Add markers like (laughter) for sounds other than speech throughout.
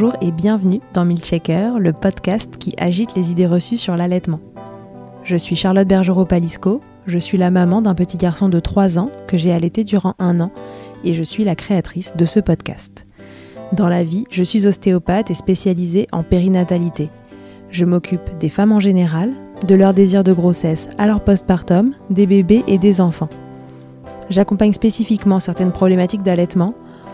Bonjour et bienvenue dans Milchecker, le podcast qui agite les idées reçues sur l'allaitement. Je suis Charlotte Bergerot-Palisco, je suis la maman d'un petit garçon de 3 ans que j'ai allaité durant un an et je suis la créatrice de ce podcast. Dans la vie, je suis ostéopathe et spécialisée en périnatalité. Je m'occupe des femmes en général, de leur désir de grossesse à leur postpartum, des bébés et des enfants. J'accompagne spécifiquement certaines problématiques d'allaitement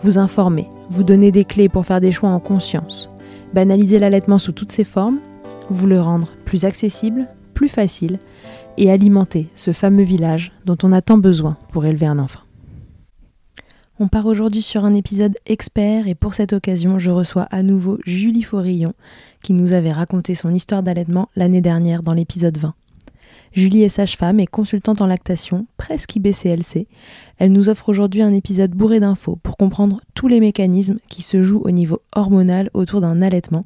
vous informer vous donner des clés pour faire des choix en conscience, banaliser l'allaitement sous toutes ses formes, vous le rendre plus accessible, plus facile et alimenter ce fameux village dont on a tant besoin pour élever un enfant. On part aujourd'hui sur un épisode expert et pour cette occasion, je reçois à nouveau Julie Forillon qui nous avait raconté son histoire d'allaitement l'année dernière dans l'épisode 20. Julie est sage-femme et consultante en lactation, presque IBCLC. Elle nous offre aujourd'hui un épisode bourré d'infos pour comprendre tous les mécanismes qui se jouent au niveau hormonal autour d'un allaitement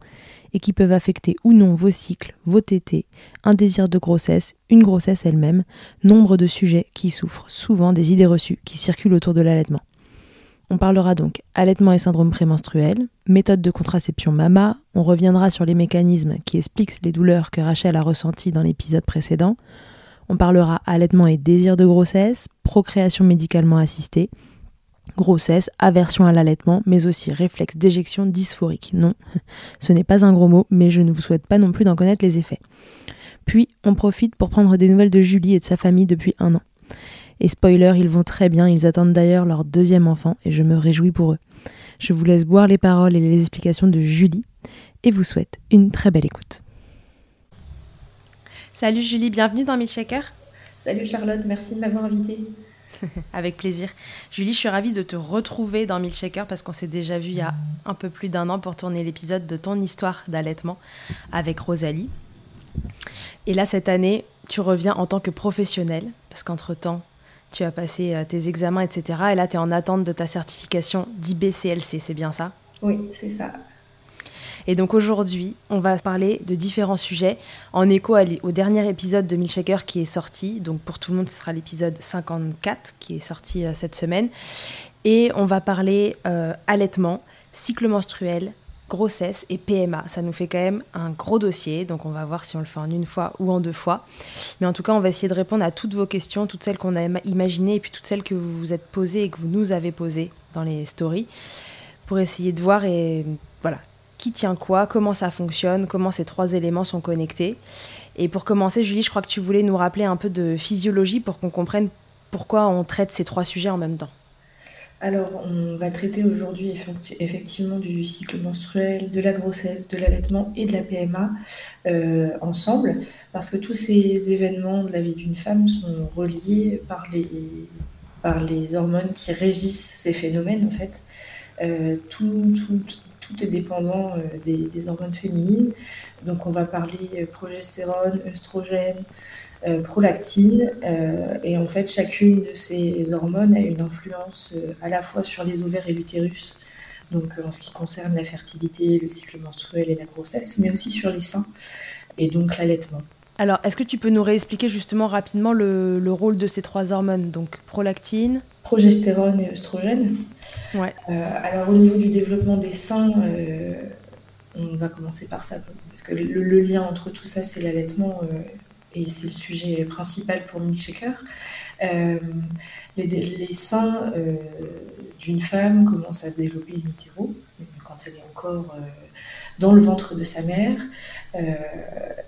et qui peuvent affecter ou non vos cycles, vos tétés, un désir de grossesse, une grossesse elle-même, nombre de sujets qui souffrent souvent des idées reçues qui circulent autour de l'allaitement. On parlera donc allaitement et syndrome prémenstruel, méthode de contraception MAMA, on reviendra sur les mécanismes qui expliquent les douleurs que Rachel a ressenties dans l'épisode précédent, on parlera allaitement et désir de grossesse, procréation médicalement assistée, grossesse, aversion à l'allaitement, mais aussi réflexe d'éjection dysphorique. Non, (laughs) ce n'est pas un gros mot, mais je ne vous souhaite pas non plus d'en connaître les effets. Puis, on profite pour prendre des nouvelles de Julie et de sa famille depuis un an. Et spoiler, ils vont très bien, ils attendent d'ailleurs leur deuxième enfant et je me réjouis pour eux. Je vous laisse boire les paroles et les explications de Julie et vous souhaite une très belle écoute. Salut Julie, bienvenue dans Milkshaker. Salut Charlotte, merci de m'avoir invitée. (laughs) Avec plaisir. Julie, je suis ravie de te retrouver dans Milkshaker parce qu'on s'est déjà vu il y a un peu plus d'un an pour tourner l'épisode de ton histoire d'allaitement avec Rosalie. Et là, cette année, tu reviens en tant que professionnelle parce qu'entre-temps, tu as passé euh, tes examens, etc. Et là, tu es en attente de ta certification d'IBCLC, c'est bien ça? Oui, c'est ça. Et donc aujourd'hui, on va parler de différents sujets en écho au dernier épisode de Milkshaker qui est sorti. Donc pour tout le monde, ce sera l'épisode 54 qui est sorti euh, cette semaine. Et on va parler euh, allaitement, cycle menstruel, grossesse et PMA. Ça nous fait quand même un gros dossier, donc on va voir si on le fait en une fois ou en deux fois. Mais en tout cas, on va essayer de répondre à toutes vos questions, toutes celles qu'on a imaginées et puis toutes celles que vous vous êtes posées et que vous nous avez posées dans les stories, pour essayer de voir et voilà qui tient quoi, comment ça fonctionne, comment ces trois éléments sont connectés. Et pour commencer, Julie, je crois que tu voulais nous rappeler un peu de physiologie pour qu'on comprenne pourquoi on traite ces trois sujets en même temps. Alors, on va traiter aujourd'hui effectivement du cycle menstruel, de la grossesse, de l'allaitement et de la PMA euh, ensemble, parce que tous ces événements de la vie d'une femme sont reliés par les, hormones qui régissent ces phénomènes, en fait. Euh, tout, tout est dépendant des, hormones féminines. Donc on va parler progestérone, œstrogène, prolactine. et en fait, chacune de ces hormones a une influence à la fois sur les ovaires et l'utérus donc en ce qui concerne la fertilité, le cycle menstruel et la grossesse, mais aussi sur les seins et donc l'allaitement. Alors, est-ce que tu peux nous réexpliquer justement rapidement le, rôle de ces trois hormones Donc, prolactine, progestérone et œstrogène. Ouais. Euh, alors, au niveau du développement des seins, euh, on va commencer par ça, parce que le, lien entre tout ça, c'est l'allaitement, euh, et c'est le sujet principal pour Milkshaker. Euh, les, seins d'une femme commencent à se développer in quand elle est encore dans le ventre de sa mère. Euh,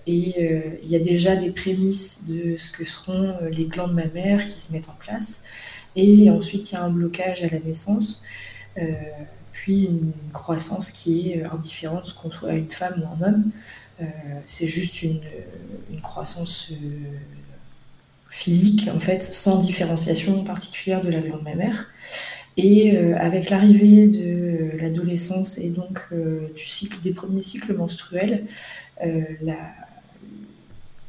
et euh, il y a déjà des prémices de ce que seront euh, les glandes mammaires qui se mettent en place. Et ensuite, il y a un blocage à la naissance puis une croissance qui est indifférente qu'on soit une femme ou un homme. C'est juste une, croissance physique, en fait, sans différenciation particulière de la glande mammaire. Et euh, avec l'arrivée de euh, l'adolescence et donc euh, cycle, des premiers cycles menstruels,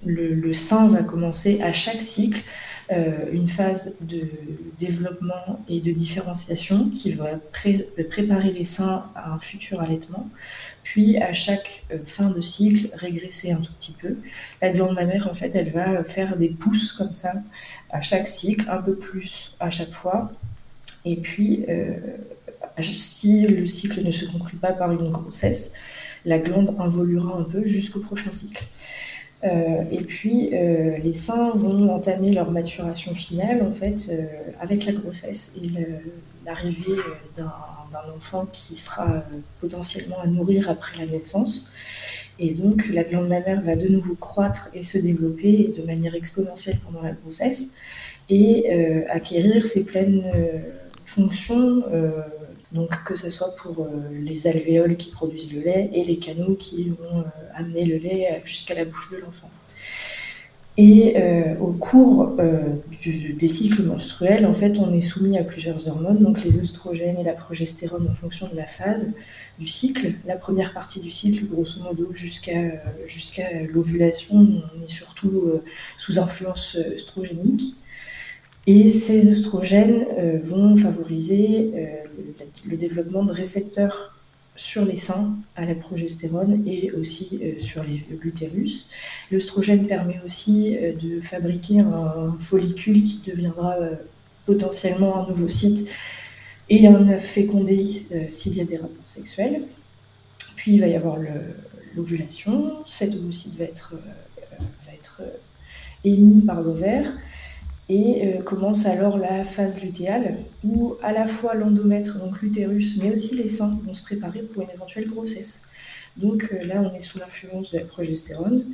le, sein va commencer à chaque cycle une phase de développement et de différenciation qui va préparer les seins à un futur allaitement, puis à chaque fin de cycle régresser un tout petit peu. La glande mammaire, en fait, elle va faire des pousses comme ça à chaque cycle, un peu plus à chaque fois, et puis, euh, si le cycle ne se conclut pas par une grossesse, la glande involuera un peu jusqu'au prochain cycle. Euh, et puis, euh, les seins vont entamer leur maturation finale, en fait, avec la grossesse et l'arrivée d'un enfant qui sera potentiellement à nourrir après la naissance. Et donc, la glande mammaire va de nouveau croître et se développer de manière exponentielle pendant la grossesse et acquérir ses pleines fonction, euh, donc que ce soit pour euh, les alvéoles qui produisent le lait et les canaux qui vont euh, amener le lait jusqu'à la bouche de l'enfant. Et au cours des cycles menstruels, en fait, on est soumis à plusieurs hormones, donc les œstrogènes et la progestérone en fonction de la phase du cycle. La première partie du cycle, grosso modo, jusqu'à jusqu'à l'ovulation, on est surtout sous influence œstrogénique. Et ces oestrogènes euh, vont favoriser euh, le, développement de récepteurs sur les seins à la progestérone et aussi euh, sur l'utérus. L'œstrogène permet aussi de fabriquer un follicule qui deviendra potentiellement un nouveau site et un œuf fécondé s'il y a des rapports sexuels. Puis il va y avoir l'ovulation. Cet ovocyte va être émis par l'ovaire et euh, commence alors la phase lutéale, où à la fois l'endomètre, donc l'utérus, mais aussi les seins vont se préparer pour une éventuelle grossesse. Donc euh, là, on est sous l'influence de la progestérone.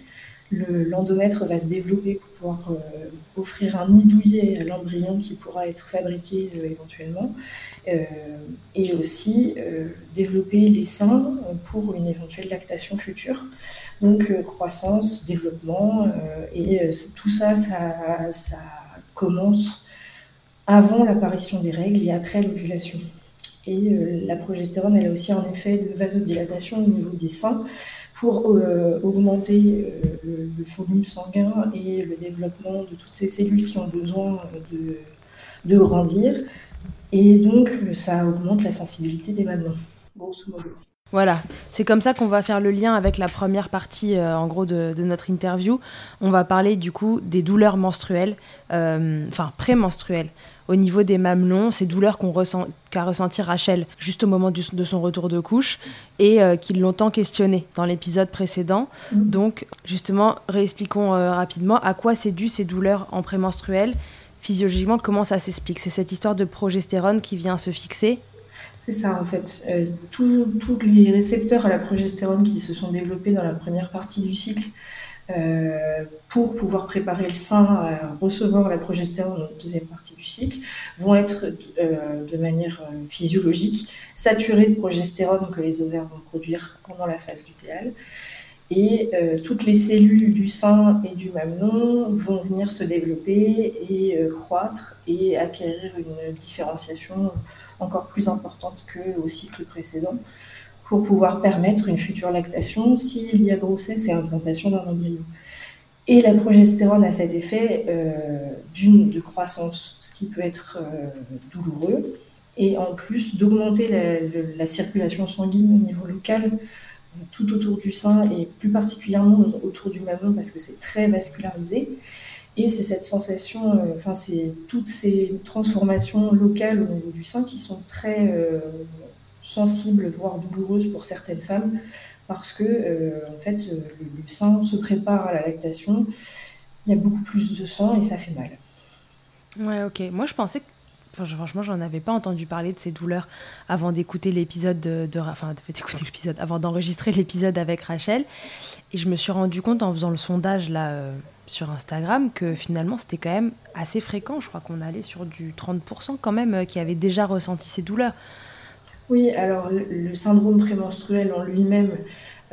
L'endomètre va se développer pour pouvoir euh, offrir un nid douillet à l'embryon qui pourra être fabriqué éventuellement, et aussi développer les seins pour une éventuelle lactation future. Donc croissance, développement, et tout ça, ça, ça commence avant l'apparition des règles et après l'ovulation. Et euh, la progestérone, elle a aussi un effet de vasodilatation au niveau des seins pour euh, augmenter euh, le, volume sanguin et le développement de toutes ces cellules qui ont besoin de, de grandir. Et donc, ça augmente la sensibilité des mamelons, grosso modo. Voilà, c'est comme ça qu'on va faire le lien avec la première partie, euh, en gros, de, notre interview. On va parler du coup des douleurs menstruelles, euh, enfin prémenstruelles, au niveau des mamelons, ces douleurs qu'on ressent, qu'a ressenti Rachel juste au moment de son retour de couche et euh, qui l'ont tant questionné dans l'épisode précédent. Mm. Donc, justement, réexpliquons rapidement à quoi c'est dû ces douleurs en prémenstruel. Physiologiquement, comment ça s'explique? C'est cette histoire de progestérone qui vient se fixer c'est ça, en fait. Euh, tous les récepteurs à la progestérone qui se sont développés dans la première partie du cycle euh, pour pouvoir préparer le sein à recevoir la progestérone dans la deuxième partie du cycle vont être euh, de manière physiologique saturés de progestérone que les ovaires vont produire pendant la phase lutéale. Et toutes les cellules du sein et du mamelon vont venir se développer et croître et acquérir une différenciation encore plus importante qu'au cycle précédent pour pouvoir permettre une future lactation s'il y a grossesse et implantation d'un embryon. Et la progestérone a cet effet d'une de croissance, ce qui peut être douloureux, et en plus d'augmenter la, la, circulation sanguine au niveau local tout autour du sein et plus particulièrement autour du mamelon parce que c'est très vascularisé. Et c'est cette sensation, euh, enfin, c'est toutes ces transformations locales au niveau du sein qui sont très euh, sensibles, voire douloureuses pour certaines femmes, parce que, euh, en fait, le, sein se prépare à la lactation, il y a beaucoup plus de sang et ça fait mal. Ouais, ok. Moi, je pensais que Enfin, franchement, j'en avais pas entendu parler de ces douleurs avant d'écouter l'épisode de, enfin, d'écouter l'épisode, avant d'enregistrer l'épisode avec Rachel. Et je me suis rendu compte en faisant le sondage là sur Instagram que finalement c'était quand même assez fréquent. Je crois qu'on allait sur du 30% quand même euh, qui avaient déjà ressenti ces douleurs. Oui, alors le, syndrome prémenstruel en lui-même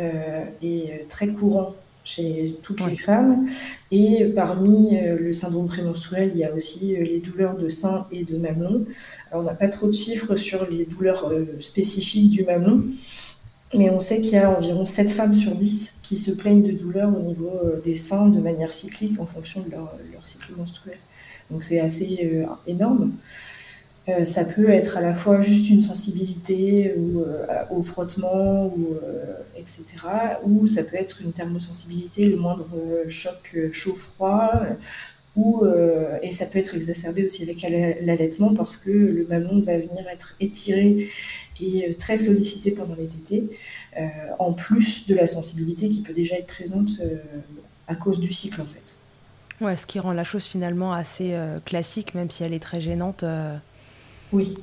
euh, est très courant chez toutes les femmes. Et parmi euh, le syndrome prémenstruel, il y a aussi euh, les douleurs de sein et de mamelon. Alors, on n'a pas trop de chiffres sur les douleurs euh, spécifiques du mamelon, mais on sait qu'il y a environ 7 femmes sur 10 qui se plaignent de douleurs au niveau des seins de manière cyclique en fonction de leur, leur cycle menstruel. Donc c'est assez énorme. Euh, ça peut être à la fois juste une sensibilité ou, euh, au frottement, ou, euh, etc. Ou ça peut être une thermosensibilité, le moindre choc chaud-froid. Ou, et ça peut être exacerbé aussi avec l'allaitement parce que le mamelon va venir être étiré et très sollicité pendant les tétés, en plus de la sensibilité qui peut déjà être présente à cause du cycle en fait. Ouais, ce qui rend la chose finalement assez classique, même si elle est très gênante oui.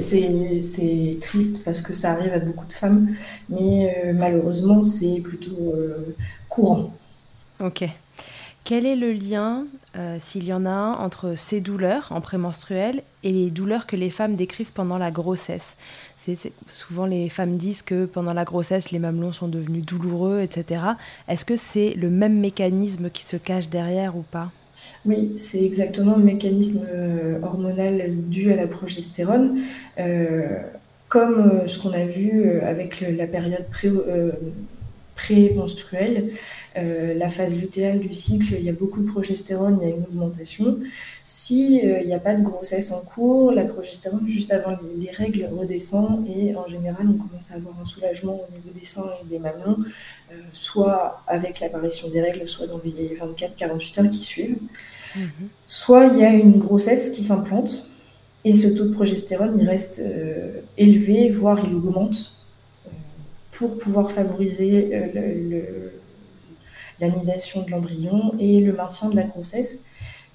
C'est triste parce que ça arrive à beaucoup de femmes, mais euh, malheureusement, c'est plutôt euh, courant. Ok. Quel est le lien, euh, s'il y en a un, entre ces douleurs en prémenstruel et les douleurs que les femmes décrivent pendant la grossesse? Souvent, les femmes disent que pendant la grossesse, les mamelons sont devenus douloureux, etc. Est-ce que c'est le même mécanisme qui se cache derrière ou pas? Oui, c'est exactement le mécanisme euh, hormonal dû à la progestérone. Euh, comme ce qu'on a vu avec la période pré, pré-menstruelle, la phase lutéale du cycle, il y a beaucoup de progestérone, il y a une augmentation. S'il n'y a pas de grossesse en cours, la progestérone, juste avant les règles, redescend et en général, on commence à avoir un soulagement au niveau des seins et des mamelons euh, soit avec l'apparition des règles, soit dans les 24-48 heures qui suivent. Mhm. Soit il y a une grossesse qui s'implante et ce taux de progestérone il reste euh, élevé, voire il augmente euh, pour pouvoir favoriser l'anidation de l'embryon et le maintien de la grossesse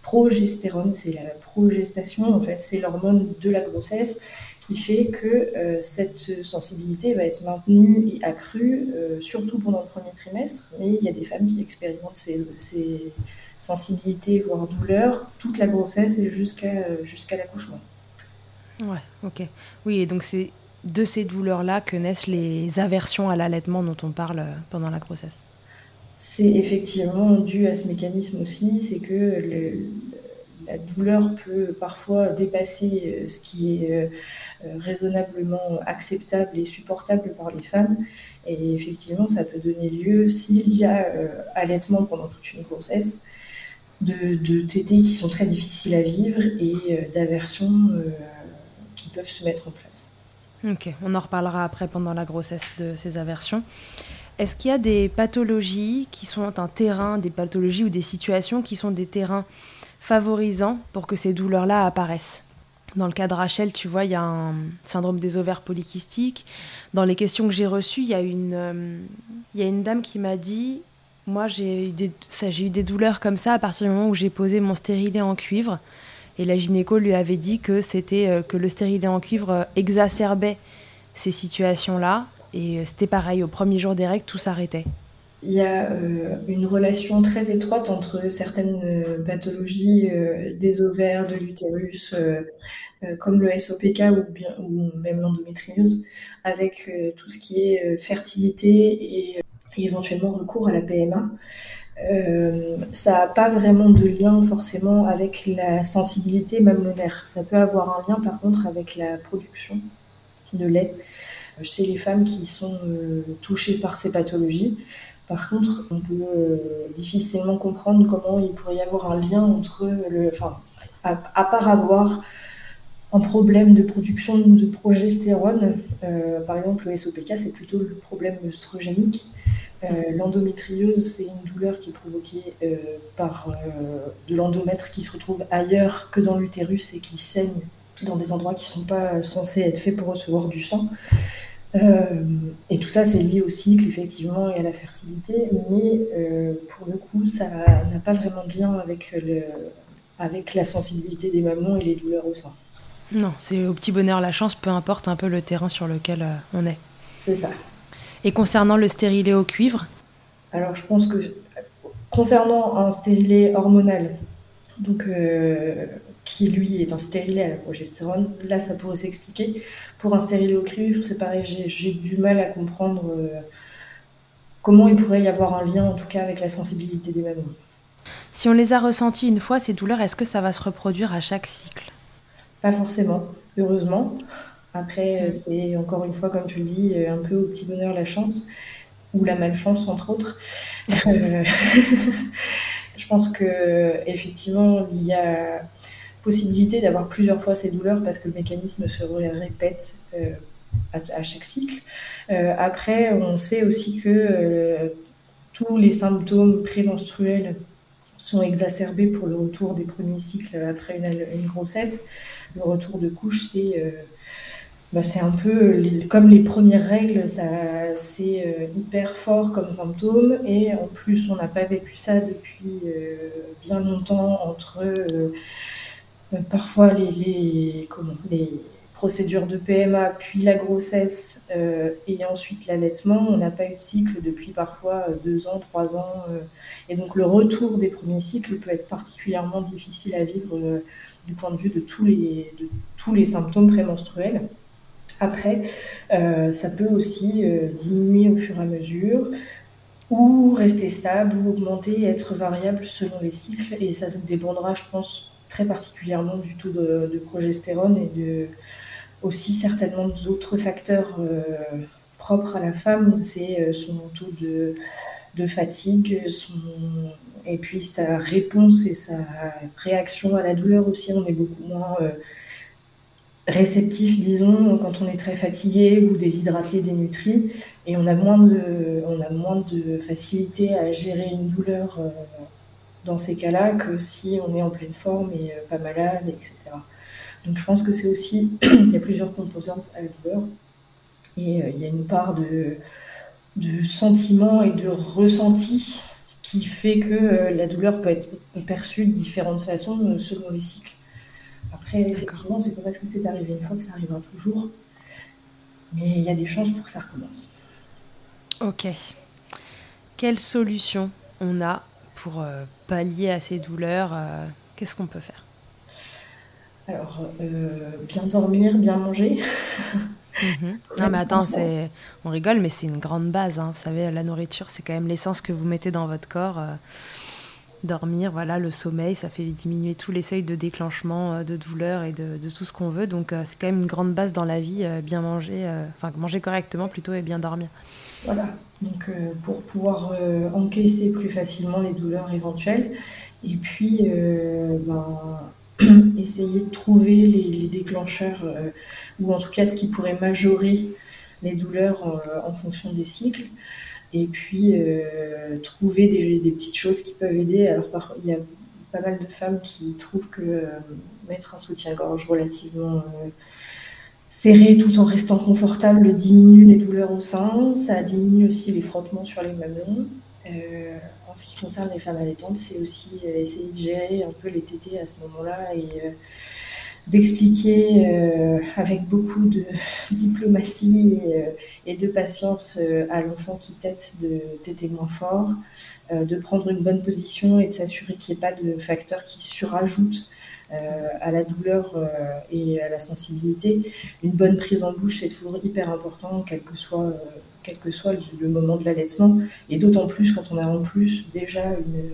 progestérone, c'est la progestation, en fait, c'est l'hormone de la grossesse qui fait que euh, cette sensibilité va être maintenue et accrue, euh, surtout pendant le premier trimestre. Mais il y a des femmes qui expérimentent ces, sensibilités, voire douleurs, toute la grossesse et jusqu'à jusqu'à l'accouchement. Ouais, ok. Oui, et donc c'est de ces douleurs-là que naissent les aversions à l'allaitement dont on parle euh, pendant la grossesse. C'est effectivement dû à ce mécanisme aussi, c'est que la douleur peut parfois dépasser euh, ce qui est euh, raisonnablement acceptable et supportable par les femmes. Et effectivement, ça peut donner lieu, s'il y a allaitement pendant toute une grossesse, de, de tétés qui sont très difficiles à vivre et d'aversions qui peuvent se mettre en place. Ok, on en reparlera après pendant la grossesse de ces aversions. Est-ce qu'il y a des pathologies qui sont un terrain, des pathologies ou des situations qui sont des terrains favorisants pour que ces douleurs-là apparaissent? Dans le cas de Rachel, tu vois, il y a un syndrome des ovaires polykystiques. Dans les questions que j'ai reçues, il y, a une, euh, y a une dame qui m'a dit Moi, j'ai eu, des, eu des douleurs comme ça à partir du moment où j'ai posé mon stérilet en cuivre. Et la gynéco lui avait dit que, c'était, euh, que le stérilet en cuivre euh, exacerbait ces situations-là et euh, c'était pareil, au premier jour des règles, tout s'arrêtait. Il y a une relation très étroite entre certaines pathologies des ovaires, de l'utérus, comme le SOPK ou, ou même l'endométriose, avec tout ce qui est fertilité et, éventuellement recours à la PMA. Ça n'a pas vraiment de lien forcément avec la sensibilité mamelonnaire. Ça peut avoir un lien par contre avec la production de lait. chez les femmes qui sont touchées par ces pathologies. Par contre, on peut difficilement comprendre comment il pourrait y avoir un lien entre le, enfin, à part avoir un problème de production de progestérone. Euh, par exemple, le SOPK, c'est plutôt le problème œstrogénique. Euh, l'endométriose, c'est une douleur qui est provoquée euh, par de l'endomètre qui se retrouve ailleurs que dans l'utérus et qui saigne dans des endroits qui ne sont pas censés être faits pour recevoir du sang. et tout ça, c'est lié au cycle, effectivement, et à la fertilité, mais pour le coup, ça n'a pas vraiment de lien avec, avec la sensibilité des mamelons et les douleurs au sein. Non, c'est au petit bonheur la chance, peu importe un peu le terrain sur lequel euh, on est. C'est ça. Et concernant le stérilet au cuivre? Alors je pense que concernant un stérilet hormonal, donc euh, qui lui est un stérilet à la progestérone, là ça pourrait s'expliquer. Pour un stérilet au cuivre, c'est pareil, j'ai du mal à comprendre euh, comment il pourrait y avoir un lien en tout cas avec la sensibilité des mamelons. Si on les a ressentis une fois, ces douleurs, est-ce que ça va se reproduire à chaque cycle? Pas forcément, heureusement. Après, euh, c'est encore une fois, comme tu le dis, euh, un peu au petit bonheur la chance, ou la malchance, entre autres. Euh, (laughs) je pense que effectivement, il y a possibilité d'avoir plusieurs fois ces douleurs parce que le mécanisme se répète à, chaque cycle. après, on sait aussi que tous les symptômes prémenstruels sont exacerbés pour le retour des premiers cycles après une, grossesse. Le retour de couche, c'est euh, bah, un peu comme les premières règles, c'est euh, hyper fort comme symptôme. Et en plus, on n'a pas vécu ça depuis euh, bien longtemps entre parfois les, les, comment, les procédure de PMA, puis la grossesse euh, et ensuite l'allaitement. On n'a pas eu de cycle depuis parfois euh, deux ans, trois ans. Euh, et donc le retour des premiers cycles peut être particulièrement difficile à vivre du point de vue de tous les, de tous les symptômes prémenstruels. Après, ça peut aussi diminuer au fur et à mesure ou rester stable ou augmenter être variable selon les cycles. Et ça dépendra, je pense, très particulièrement du taux de, de progestérone et de, aussi certainement d'autres facteurs euh, propres à la femme, c'est euh, son taux de, fatigue, et puis sa réponse et sa réaction à la douleur aussi. On est beaucoup moins euh, réceptif, disons, quand on est très fatigué ou déshydraté, dénutri, et on a moins de, on a moins de facilité à gérer une douleur dans ces cas-là que si on est en pleine forme et pas malade, etc. Donc je pense que c'est aussi, (clears throat) il y a plusieurs composantes à la douleur. Et euh, il y a une part de, de sentiment et de ressenti qui fait que euh, la douleur peut être perçue de différentes façons euh, selon les cycles. Après, effectivement, c'est pas parce que c'est arrivé une fois que ça arrivera toujours. Mais il y a des chances pour que ça recommence. Ok. Quelle solution on a pour pallier à ces douleurs Qu'est-ce qu'on peut faire? Alors, euh, bien dormir, bien manger. Mhm. (laughs) Non, mais attends, c'est... on rigole, mais c'est une grande base. Hein. Vous savez, la nourriture, c'est quand même l'essence que vous mettez dans votre corps. Euh, dormir, voilà, le sommeil, ça fait diminuer tous les seuils de déclenchement euh, de douleur et de, tout ce qu'on veut. Donc, c'est quand même une grande base dans la vie, bien manger, enfin, manger correctement plutôt et bien dormir. Voilà, donc pour pouvoir encaisser plus facilement les douleurs éventuelles. Et puis, ben (clears throat) essayer de trouver les, déclencheurs, euh, ou en tout cas ce qui pourrait majorer les douleurs en, fonction des cycles. Et puis euh, trouver des, petites choses qui peuvent aider. Alors il y a pas mal de femmes qui trouvent que euh, mettre un soutien-gorge relativement serré tout en restant confortable diminue les douleurs au sein. Ça diminue aussi les frottements sur les mamelons en ce qui concerne les femmes allaitantes, c'est aussi euh, essayer de gérer un peu les tétés à ce moment-là et euh, d'expliquer euh, avec beaucoup de (laughs) diplomatie et, de patience à l'enfant qui tète de téter moins fort, de prendre une bonne position et de s'assurer qu'il n'y ait pas de facteurs qui surajoutent à la douleur et à la sensibilité. Une bonne prise en bouche, c'est toujours hyper important, quel que soit quel que soit le moment de l'allaitement, et d'autant plus quand on a en plus déjà une,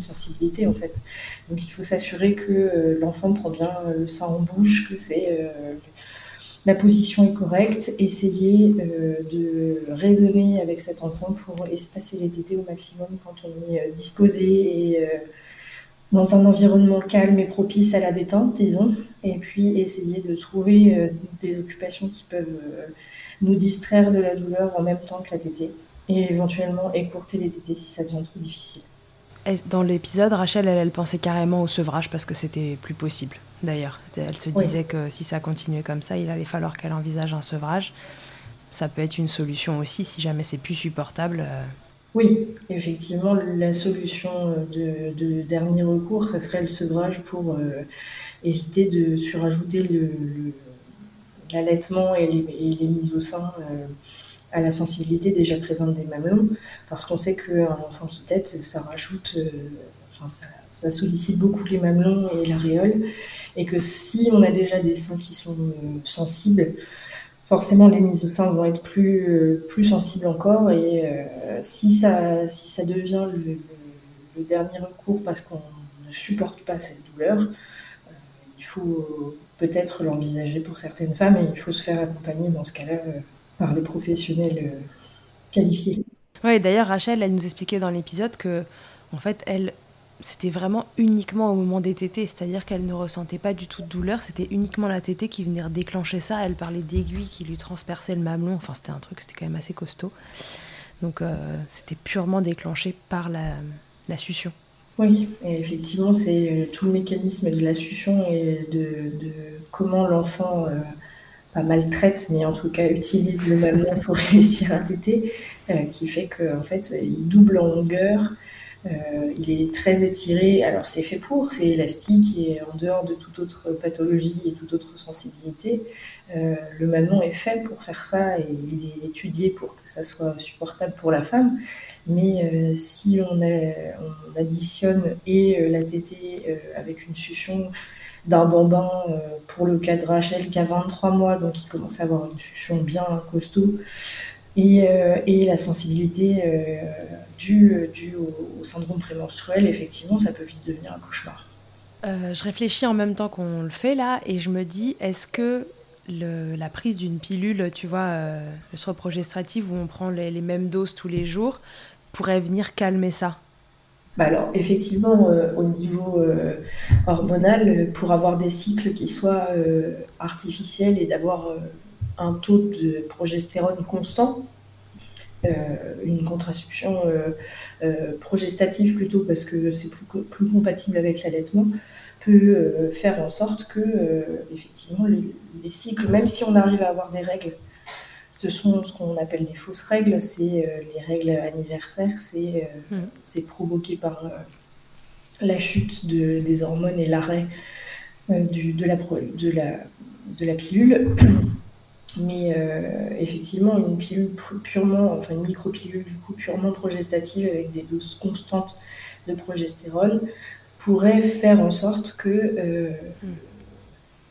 sensibilité en fait. Donc il faut s'assurer que euh, l'enfant prend bien le sein en bouche, que c'est euh, la position est correcte, essayer de raisonner avec cet enfant pour espacer les tétés au maximum quand on est disposé et dans un environnement calme et propice à la détente, disons, et puis essayer de trouver des occupations qui peuvent nous distraire de la douleur en même temps que la tétée et éventuellement écourter les tétés si ça devient trop difficile. Dans l'épisode, Rachel, elle, elle, pensait carrément au sevrage parce que c'était plus possible. D'ailleurs, elle se disait que si ça continuait comme ça, il allait falloir qu'elle envisage un sevrage. Ça peut être une solution aussi si jamais c'est plus supportable. Euh. Oui, effectivement, la solution de, dernier recours, ça serait le sevrage pour euh, éviter de surajouter l'allaitement et, les, mises au sein. Euh, à la sensibilité déjà présente des mamelons, parce qu'on sait qu'un enfant qui tète, ça rajoute, euh, enfin, ça, sollicite beaucoup les mamelons et l'aréole, et que si on a déjà des seins qui sont euh, sensibles, forcément les mises au sein vont être plus, euh, plus sensibles encore, et si, ça, si ça devient le, dernier recours parce qu'on ne supporte pas cette douleur, il faut peut-être l'envisager pour certaines femmes, et il faut se faire accompagner dans ce cas-là par les professionnels euh, qualifiés. Oui, d'ailleurs, Rachel, elle nous expliquait dans l'épisode que, en fait, elle, c'était vraiment uniquement au moment des tétés, c'est-à-dire qu'elle ne ressentait pas du tout de douleur, c'était uniquement la tétée qui venait déclencher ça. Elle parlait d'aiguilles qui lui transperçaient le mamelon, enfin, c'était un truc, c'était quand même assez costaud. Donc, euh, c'était purement déclenché par la, la succion. Oui, effectivement, c'est euh, tout le mécanisme de la succion et de, comment l'enfant maltraite, mais en tout cas utilise le mamelon pour (laughs) réussir à téter, euh, qui fait qu'en en fait, il double en longueur. Euh, il est très étiré, alors c'est fait pour, c'est élastique et en dehors de toute autre pathologie et toute autre sensibilité, euh, le mamelon est fait pour faire ça et il est étudié pour que ça soit supportable pour la femme. Mais si on, on, additionne et la tétée avec une succion d'un bambin euh, pour le cas de Rachel qui a 23 mois, donc il commence à avoir une succion bien costaud. Et, euh, et la sensibilité euh, due, au, syndrome prémenstruel, effectivement, ça peut vite devenir un cauchemar. je réfléchis en même temps qu'on le fait là, et je me dis, est-ce que le, la prise d'une pilule, tu vois, euh, progestrative, où on prend les, les, mêmes doses tous les jours, pourrait venir calmer ça? Bah alors, effectivement, euh, au niveau euh, hormonal, pour avoir des cycles qui soient euh, artificiels et d'avoir un taux de progestérone constant, une contraception progestative plutôt parce que c'est plus, plus, compatible avec l'allaitement, peut faire en sorte que, effectivement, les, cycles, même si on arrive à avoir des règles ce sont ce qu'on appelle des fausses règles, c'est euh, les règles anniversaires, c'est euh, mm. provoqué par euh, la chute des hormones et l'arrêt de, la, de, la, de la pilule. Mais effectivement, une pilule purement, enfin une micropilule du coup purement progestative avec des doses constantes de progestérone pourrait faire en sorte que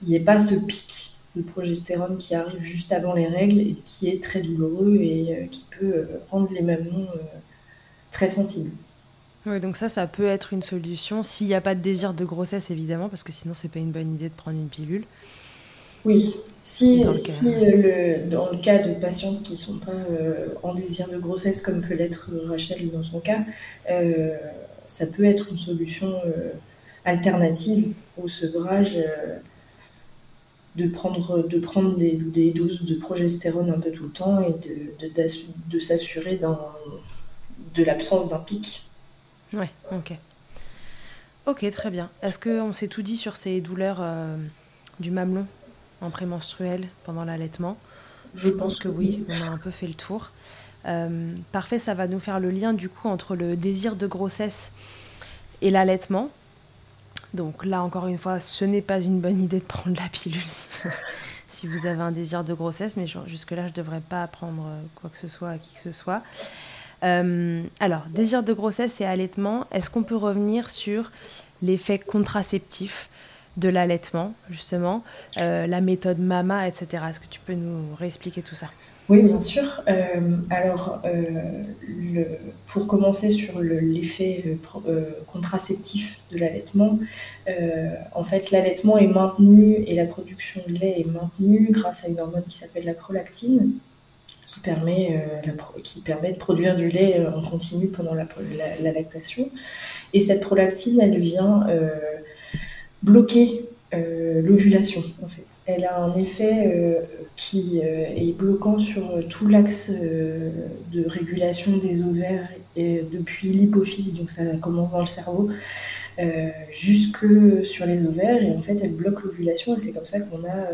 n'y ait pas ce pic de progestérone qui arrive juste avant les règles et qui est très douloureux et euh, qui peut euh, rendre les mamelons euh, très sensibles. Oui, donc ça, ça peut être une solution s'il n'y a pas de désir de grossesse, évidemment, parce que sinon, c'est pas une bonne idée de prendre une pilule. Oui, si, dans, le, dans le cas de patientes qui ne sont pas en désir de grossesse, comme peut l'être Rachel dans son cas, ça peut être une solution alternative au sevrage de prendre, de prendre des, des, doses de progestérone un peu tout le temps et de, de, de s'assurer de l'absence d'un pic. Ouais, ok. Ok, très bien. Est-ce qu'on s'est tout dit sur ces douleurs euh, du mamelon? En prémenstruel pendant l'allaitement Je pense que oui. On a un peu fait le tour. Euh, parfait, ça va nous faire le lien du coup entre le désir de grossesse et l'allaitement. Donc là, encore une fois, ce n'est pas une bonne idée de prendre la pilule si, (laughs) vous avez un désir de grossesse, mais jusque-là, je ne devrais pas prendre euh, quoi que ce soit à qui que ce soit. Euh, alors, désir de grossesse et allaitement, est-ce qu'on peut revenir sur l'effet contraceptif de l'allaitement, justement, la méthode MAMA, etc. Est-ce que tu peux nous réexpliquer tout ça? Oui, bien sûr. Euh, alors, euh, pour commencer sur l'effet euh, contraceptif de l'allaitement, en fait, l'allaitement est maintenu et la production de lait est maintenue grâce à une hormone qui s'appelle la prolactine, qui permet, qui permet de produire du lait en continu pendant la lactation. Et cette prolactine, elle vient bloquer euh, l'ovulation en fait. Elle a un effet euh, qui euh, est bloquant sur tout l'axe de régulation des ovaires et depuis l'hypophyse, donc ça commence dans le cerveau, jusque sur les ovaires et en fait elle bloque l'ovulation et c'est comme ça qu'on a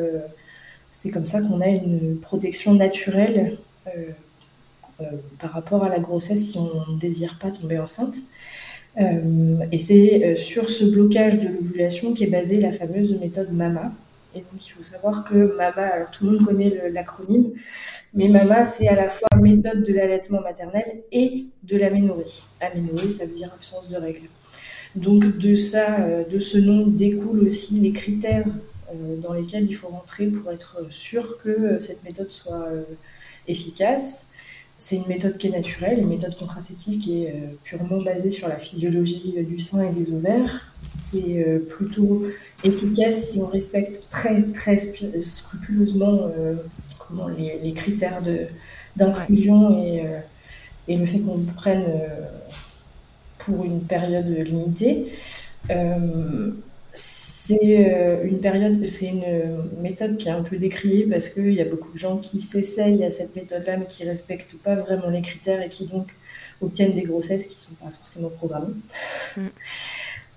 c'est comme ça qu'on a une protection naturelle par rapport à la grossesse si on ne désire pas tomber enceinte. Euh, et c'est euh, sur ce blocage de l'ovulation qu'est basée la fameuse méthode MAMA. Et donc, il faut savoir que MAMA, alors tout le monde connaît l'acronyme, mais MAMA, c'est à la fois méthode de l'allaitement maternel et de l'aménorrhée. Aménorrhée, ça veut dire absence de règles. Donc, de ça, euh, de ce nom découlent aussi les critères dans lesquels il faut rentrer pour être sûr que cette méthode soit efficace. C'est une méthode qui est naturelle, une méthode contraceptive qui est euh, purement basée sur la physiologie euh, du sein et des ovaires. C'est euh, plutôt efficace si on respecte très très scrupuleusement comment, les, critères d'inclusion et, et, le fait qu'on prenne pour une période limitée. C'est euh, une période, c'est une méthode qui est un peu décriée parce qu'il y a beaucoup de gens qui s'essayent à cette méthode-là mais qui respectent pas vraiment les critères et qui donc obtiennent des grossesses qui sont pas forcément programmées. Mm.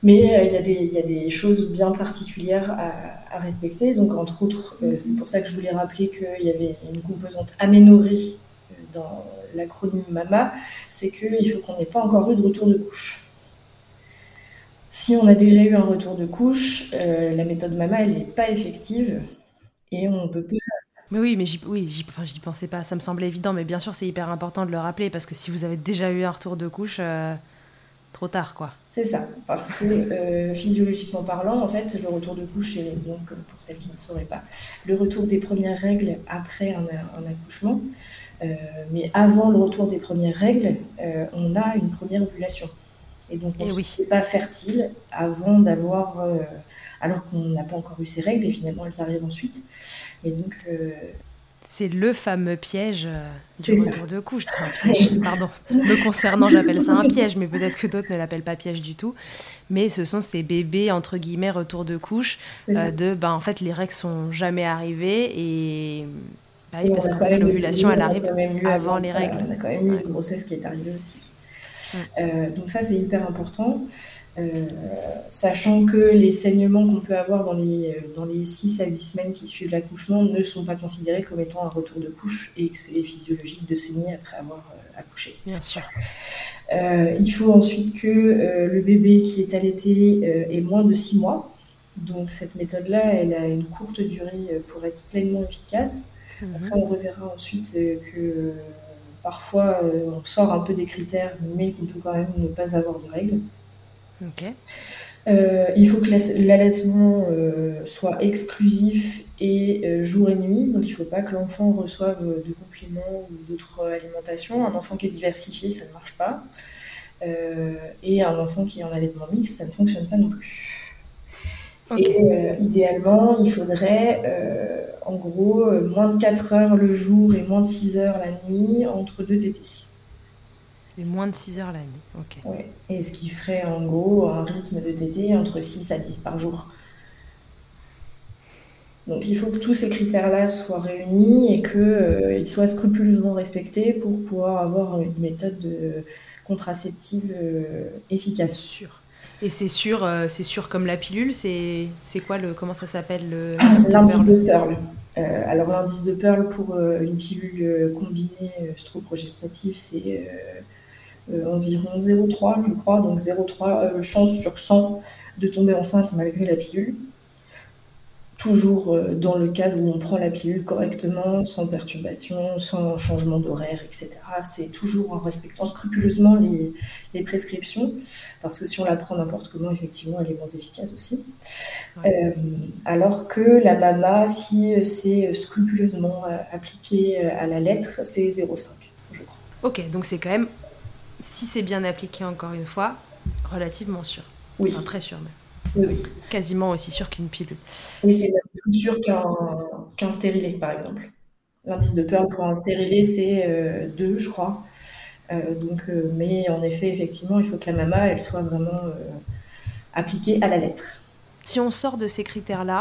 Mais euh, il, y a des, il y, a des choses bien particulières à, respecter. Donc, entre autres, euh, c'est pour ça que je voulais rappeler qu'il y avait une composante aménorrhée dans l'acronyme MAMA, c'est qu'il faut qu'on n'ait pas encore eu de retour de couche. Si on a déjà eu un retour de couche, euh, la méthode MAMA, elle n'est pas effective et on peut pas. Mais oui, mais j'y oui, pensais pas. Ça me semblait évident, mais bien sûr, c'est hyper important de le rappeler parce que si vous avez déjà eu un retour de couche, euh, trop tard, quoi. C'est ça, parce que euh, physiologiquement parlant, en fait, le retour de couche, est, donc pour celles qui ne sauraient pas, le retour des premières règles après un, un accouchement, mais avant le retour des premières règles, on a une première ovulation. Et donc, on n'est pas fertile avant d'avoir. Euh, alors qu'on n'a pas encore eu ces règles, et finalement, elles arrivent ensuite. Et donc. Euh, c'est le fameux piège euh, du retour de couche. (laughs) pardon. Me concernant, j'appelle ça un piège, mais peut-être que d'autres ne l'appellent pas piège du tout. Mais ce sont ces bébés, entre guillemets, retour de couche, de, ben, en fait, les règles sont jamais arrivées et bah parce que l'ovulation, elle arrive avant, les règles. on a quand même eu une grossesse qui est arrivée aussi. Euh, donc ça, c'est hyper important. Euh, sachant que les saignements qu'on peut avoir dans les, dans les 6 à 8 semaines qui suivent l'accouchement ne sont pas considérés comme étant un retour de couche et que c'est physiologique de saigner après avoir euh, accouché. Bien sûr. il faut ensuite que le bébé qui est allaité ait moins de 6 mois. Donc cette méthode-là, elle a une courte durée pour être pleinement efficace. Mhm. Après, on reverra ensuite que Parfois, euh, on sort un peu des critères, mais qu'on peut quand même ne pas avoir de règles. Euh, il faut que l'allaitement euh, soit exclusif et jour et nuit, donc il ne faut pas que l'enfant reçoive de compléments ou d'autres alimentations. Un enfant qui est diversifié, ça ne marche pas. et un enfant qui est en allaitement mixte, ça ne fonctionne pas non plus. Et euh, idéalement, il faudrait euh, en gros euh, moins de 4 heures le jour et moins de 6 heures la nuit entre deux tétés. Et moins de 6 heures la nuit, ok. Ouais. Et ce qui ferait en gros un rythme de tété entre 6 à 10 par jour. Donc il faut que tous ces critères-là soient réunis et qu'ils soient scrupuleusement respectés pour pouvoir avoir une méthode contraceptive efficace. Sûre. Et c'est sûr, euh, c'est sûr comme la pilule. C'est quoi le comment ça s'appelle le l'indice de Pearl. Euh, alors l'indice de Pearl pour euh, une pilule combinée stroprogestative, c'est environ 0,3 je crois, donc 0,3 chance sur 100 de tomber enceinte malgré la pilule. Toujours euh, dans le cadre où on prend la pilule correctement, sans perturbation, sans changement d'horaire, etc. C'est toujours en respectant scrupuleusement les, prescriptions, parce que si on la prend n'importe comment, effectivement, elle est moins efficace aussi. Euh, alors que la MAMA, si c'est scrupuleusement appliqué à la lettre, c'est 0,5, je crois. Ok, donc c'est quand même, si c'est bien appliqué encore une fois, relativement sûr. Oui. très sûr même. Oui, Quasiment aussi sûr qu'une pilule. Oui, c'est plus sûr qu'un stérilé, par exemple. L'indice de Pearl pour un stérilé, c'est 2, euh, je crois. Euh, donc, euh, mais en effet, effectivement, il faut que la mama, elle soit vraiment appliquée à la lettre. Si on sort de ces critères-là,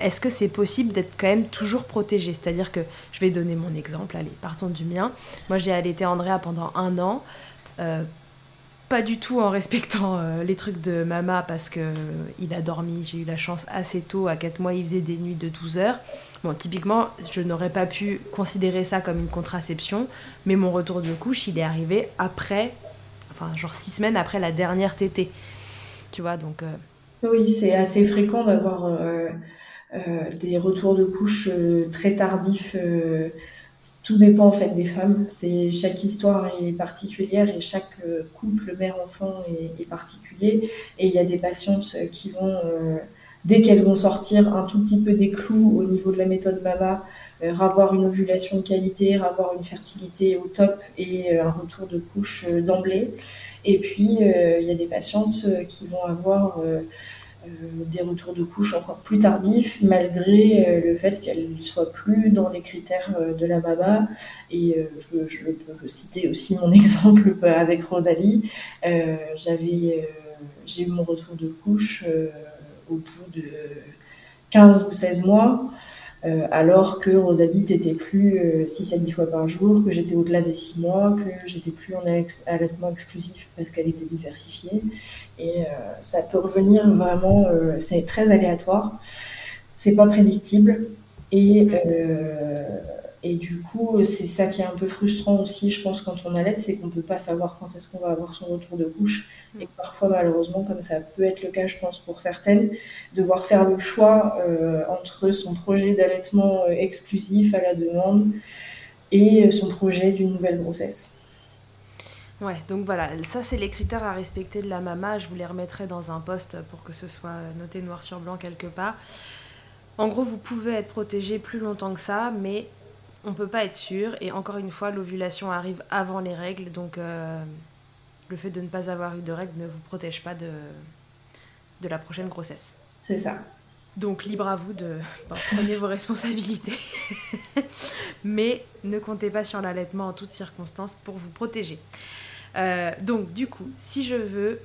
est-ce que c'est possible d'être quand même toujours protégé C'est-à-dire que, je vais donner mon exemple, allez, partons du mien. Moi, j'ai allaité Andrea pendant un an pas du tout en respectant euh, les trucs de mama parce que euh, il a dormi, j'ai eu la chance assez tôt, à 4 mois il faisait des nuits de 12 heures. Bon, typiquement, je n'aurais pas pu considérer ça comme une contraception, mais mon retour de couche, il est arrivé après, enfin genre 6 semaines après la dernière tétée. Tu vois, donc... Euh, oui, c'est assez fréquent d'avoir des retours de couche très tardifs tout dépend en fait des femmes. C'est chaque histoire est particulière et chaque euh, couple mère-enfant est, particulier. Et il y a des patientes qui vont, euh, dès qu'elles vont sortir un tout petit peu des clous au niveau de la méthode MAMA, euh, avoir une ovulation de qualité, avoir une fertilité au top et un retour de couche d'emblée. Et puis il y a des patientes qui vont avoir des retours de couche encore plus tardifs, malgré euh, le fait qu'elle ne soit plus dans les critères euh, de la MAMA. Et je, peux citer aussi mon (laughs) exemple avec Rosalie. J'ai eu mon retour de couche au bout de 15 ou 16 mois. Euh, alors que Rosalie n'était plus 6 euh, à 10 fois par jour, que j'étais au-delà des 6 mois, que j'étais plus en allaitement exclusif parce qu'elle était diversifiée. Et euh, ça peut revenir vraiment, c'est très aléatoire, c'est pas prédictible. Et. Et du coup, c'est ça qui est un peu frustrant aussi, je pense, quand on allait, c'est qu'on ne peut pas savoir quand est-ce qu'on va avoir son retour de couche. Et parfois, malheureusement, comme ça peut être le cas, je pense, pour certaines, devoir faire le choix euh, entre son projet d'allaitement euh, exclusif à la demande et euh, son projet d'une nouvelle grossesse. Ouais, donc voilà, ça c'est les critères à respecter de la mama. Je vous les remettrai dans un post pour que ce soit noté noir sur blanc quelque part. En gros, vous pouvez être protégé plus longtemps que ça, mais on peut pas être sûr. Et encore une fois, l'ovulation arrive avant les règles, donc euh, le fait de ne pas avoir eu de règles ne vous protège pas de, de la prochaine grossesse. C'est ça. Donc libre à vous de prendre vos responsabilités. (laughs) Mais ne comptez pas sur l'allaitement en toutes circonstances pour vous protéger. Euh, donc du coup, si je veux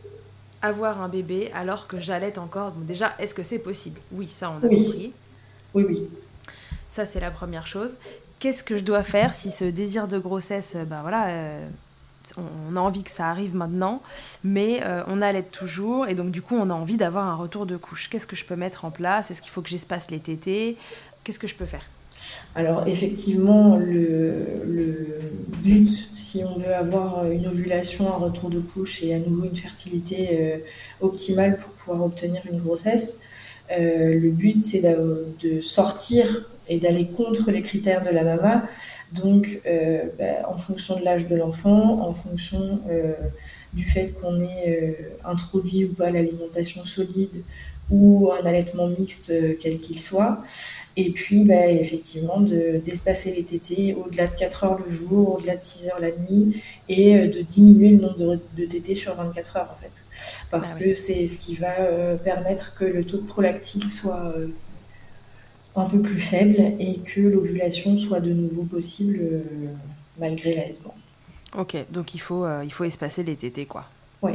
avoir un bébé alors que j'allaite encore, bon déjà, est-ce que c'est possible? Oui, ça on a compris. Oui, oui. Ça c'est la première chose qu'est-ce que je dois faire si ce désir de grossesse, ben voilà, euh, on a envie que ça arrive maintenant, mais euh, on allait toujours, et donc du coup on a envie d'avoir un retour de couche. Qu'est-ce que je peux mettre en place? Est-ce qu'il faut que j'espace les tétés? Qu'est-ce que je peux faire? Alors effectivement, le, but, si on veut avoir une ovulation, un retour de couche et à nouveau une fertilité optimale pour pouvoir obtenir une grossesse, le but c'est de sortir et d'aller contre les critères de la MAMA. Donc, euh, bah, en fonction de l'âge de l'enfant, en fonction euh, du fait qu'on ait euh, introduit ou pas l'alimentation solide ou un allaitement mixte, quel qu'il soit. Et puis, bah, effectivement, d'espacer les tétés au-delà de 4 heures le jour, au-delà de 6 heures la nuit, et de diminuer le nombre de, de tétés sur 24 heures, en fait. Parce ah que c'est ce qui va permettre que le taux de prolactine soit un peu plus faible et que l'ovulation soit de nouveau possible euh, malgré l'allaitement. Ok, donc il faut, euh, il faut espacer les tétés, quoi. Oui.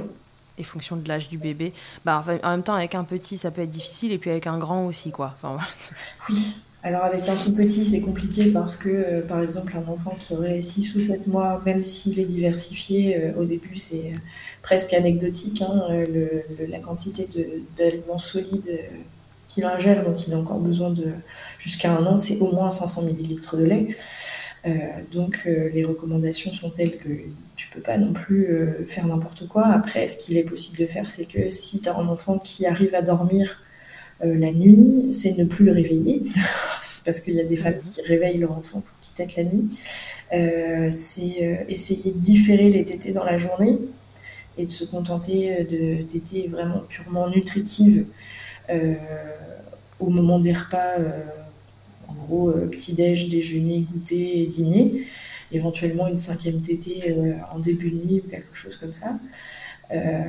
Et fonction de l'âge du bébé. Bah, en même temps, avec un petit, ça peut être difficile, et puis avec un grand aussi, quoi. Enfin, oui. Alors avec un tout petit, c'est compliqué parce que, euh, par exemple, un enfant qui aurait 6 ou 7 mois, même s'il est diversifié, au début, c'est presque anecdotique, hein, la quantité d'aliments solides qu'il ingère, donc il a encore besoin de jusqu'à un an, c'est au moins 500 ml de lait. Euh, donc euh, les recommandations sont telles que tu peux pas non plus euh, faire n'importe quoi. Après, ce qu'il est possible de faire, c'est que si tu as un enfant qui arrive à dormir la nuit, c'est ne plus le réveiller, (laughs) parce qu'il y a des femmes qui réveillent leur enfant pour qu'il tète la nuit. c'est essayer de différer les tétés dans la journée et de se contenter de tétés vraiment purement nutritives au moment des repas en gros euh, petit-déj, déjeuner, goûter et dîner, éventuellement une cinquième euh, en début de nuit ou quelque chose comme ça. Euh,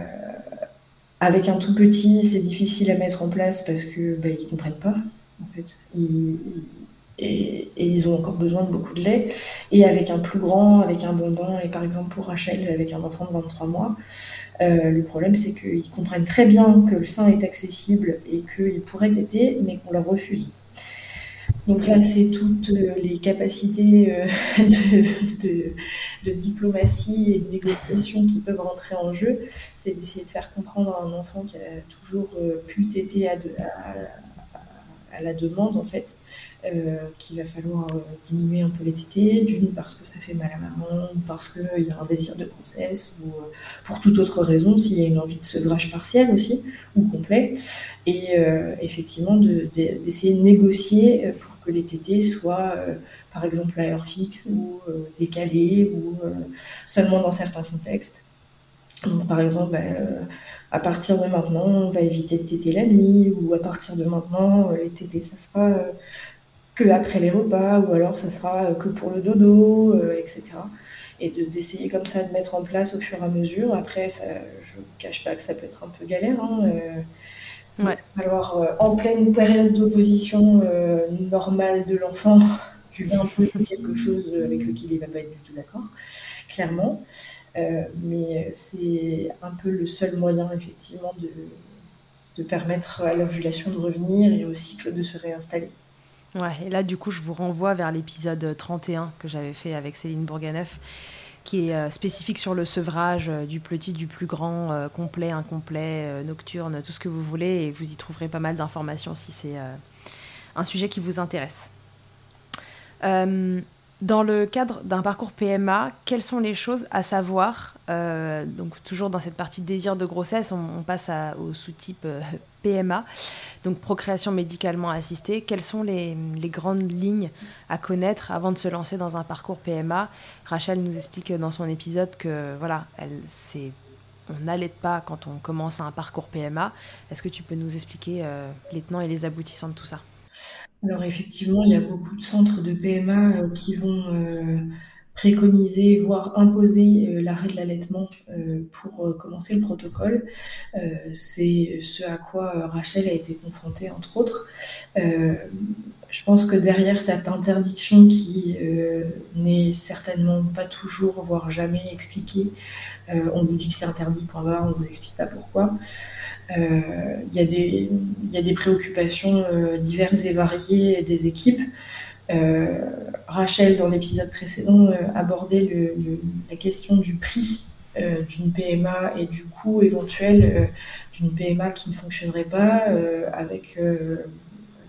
avec un tout petit, c'est difficile à mettre en place parce que bah, ils comprennent pas en fait. et, ils ont encore besoin de beaucoup de lait. Et avec un plus grand, avec un bonbon, et par exemple pour Rachel, avec un enfant de 23 mois, le problème c'est qu'ils comprennent très bien que le sein est accessible et qu'il pourrait téter, mais qu'on leur refuse. Donc là, c'est toutes euh, les capacités euh, (laughs) de, diplomatie et de négociation qui peuvent rentrer en jeu. C'est d'essayer de faire comprendre à un enfant qui a toujours euh, pu téter à, à la demande, en fait, euh, qu'il va falloir euh, diminuer un peu les tétés, d'une parce que ça fait mal à maman, ou parce qu'il y a un désir de grossesse, ou euh, pour toute autre raison, s'il y a une envie de sevrage partiel aussi, ou complet. Et effectivement, d'essayer de, négocier pour que les tétés soient, par exemple, à heure fixe, ou décalés, ou seulement dans certains contextes. Donc, par exemple, bah, à partir de maintenant, on va éviter de téter la nuit, ou à partir de maintenant, euh, les tétés, ça sera euh, que après les repas, ou alors ça sera euh, que pour le dodo, etc. Et d'essayer comme ça de mettre en place au fur et à mesure. Après, ça, je ne vous cache pas que ça peut être un peu galère. Hein, ouais. Alors, en pleine période d'opposition normale de l'enfant, tu viens peu quelque chose avec lequel il ne va pas être du tout d'accord, clairement. Euh, mais euh, c'est un peu le seul moyen, effectivement, de, permettre à l'ovulation de revenir et au cycle de se réinstaller. Ouais, et là, du coup, je vous renvoie vers l'épisode 31 que j'avais fait avec Céline Bourganeuf, qui est euh, spécifique sur le sevrage du petit, du plus grand, complet, incomplet, nocturne, tout ce que vous voulez, et vous y trouverez pas mal d'informations si c'est un sujet qui vous intéresse. Dans le cadre d'un parcours PMA, quelles sont les choses à savoir euh, Donc toujours dans cette partie désir de grossesse, on, passe au sous-type euh, PMA, donc procréation médicalement assistée. Quelles sont les, grandes lignes à connaître avant de se lancer dans un parcours PMA Rachel nous explique dans son épisode que voilà, on n'allait pas quand on commence un parcours PMA. Est-ce que tu peux nous expliquer euh, les tenants et les aboutissants de tout ça? Alors effectivement, il y a beaucoup de centres de PMA euh, qui vont euh, préconiser, voire imposer euh, l'arrêt de l'allaitement pour commencer le protocole. c'est ce à quoi Rachel a été confrontée, entre autres. Je pense que derrière cette interdiction qui n'est certainement pas toujours, voire jamais expliquée, on vous dit que c'est interdit, point barre, on ne vous explique pas pourquoi. Euh, il y, a des, préoccupations euh, diverses et variées des équipes. Euh, Rachel, dans l'épisode précédent, abordait la question du prix d'une PMA et du coût éventuel d'une PMA qui ne fonctionnerait pas avec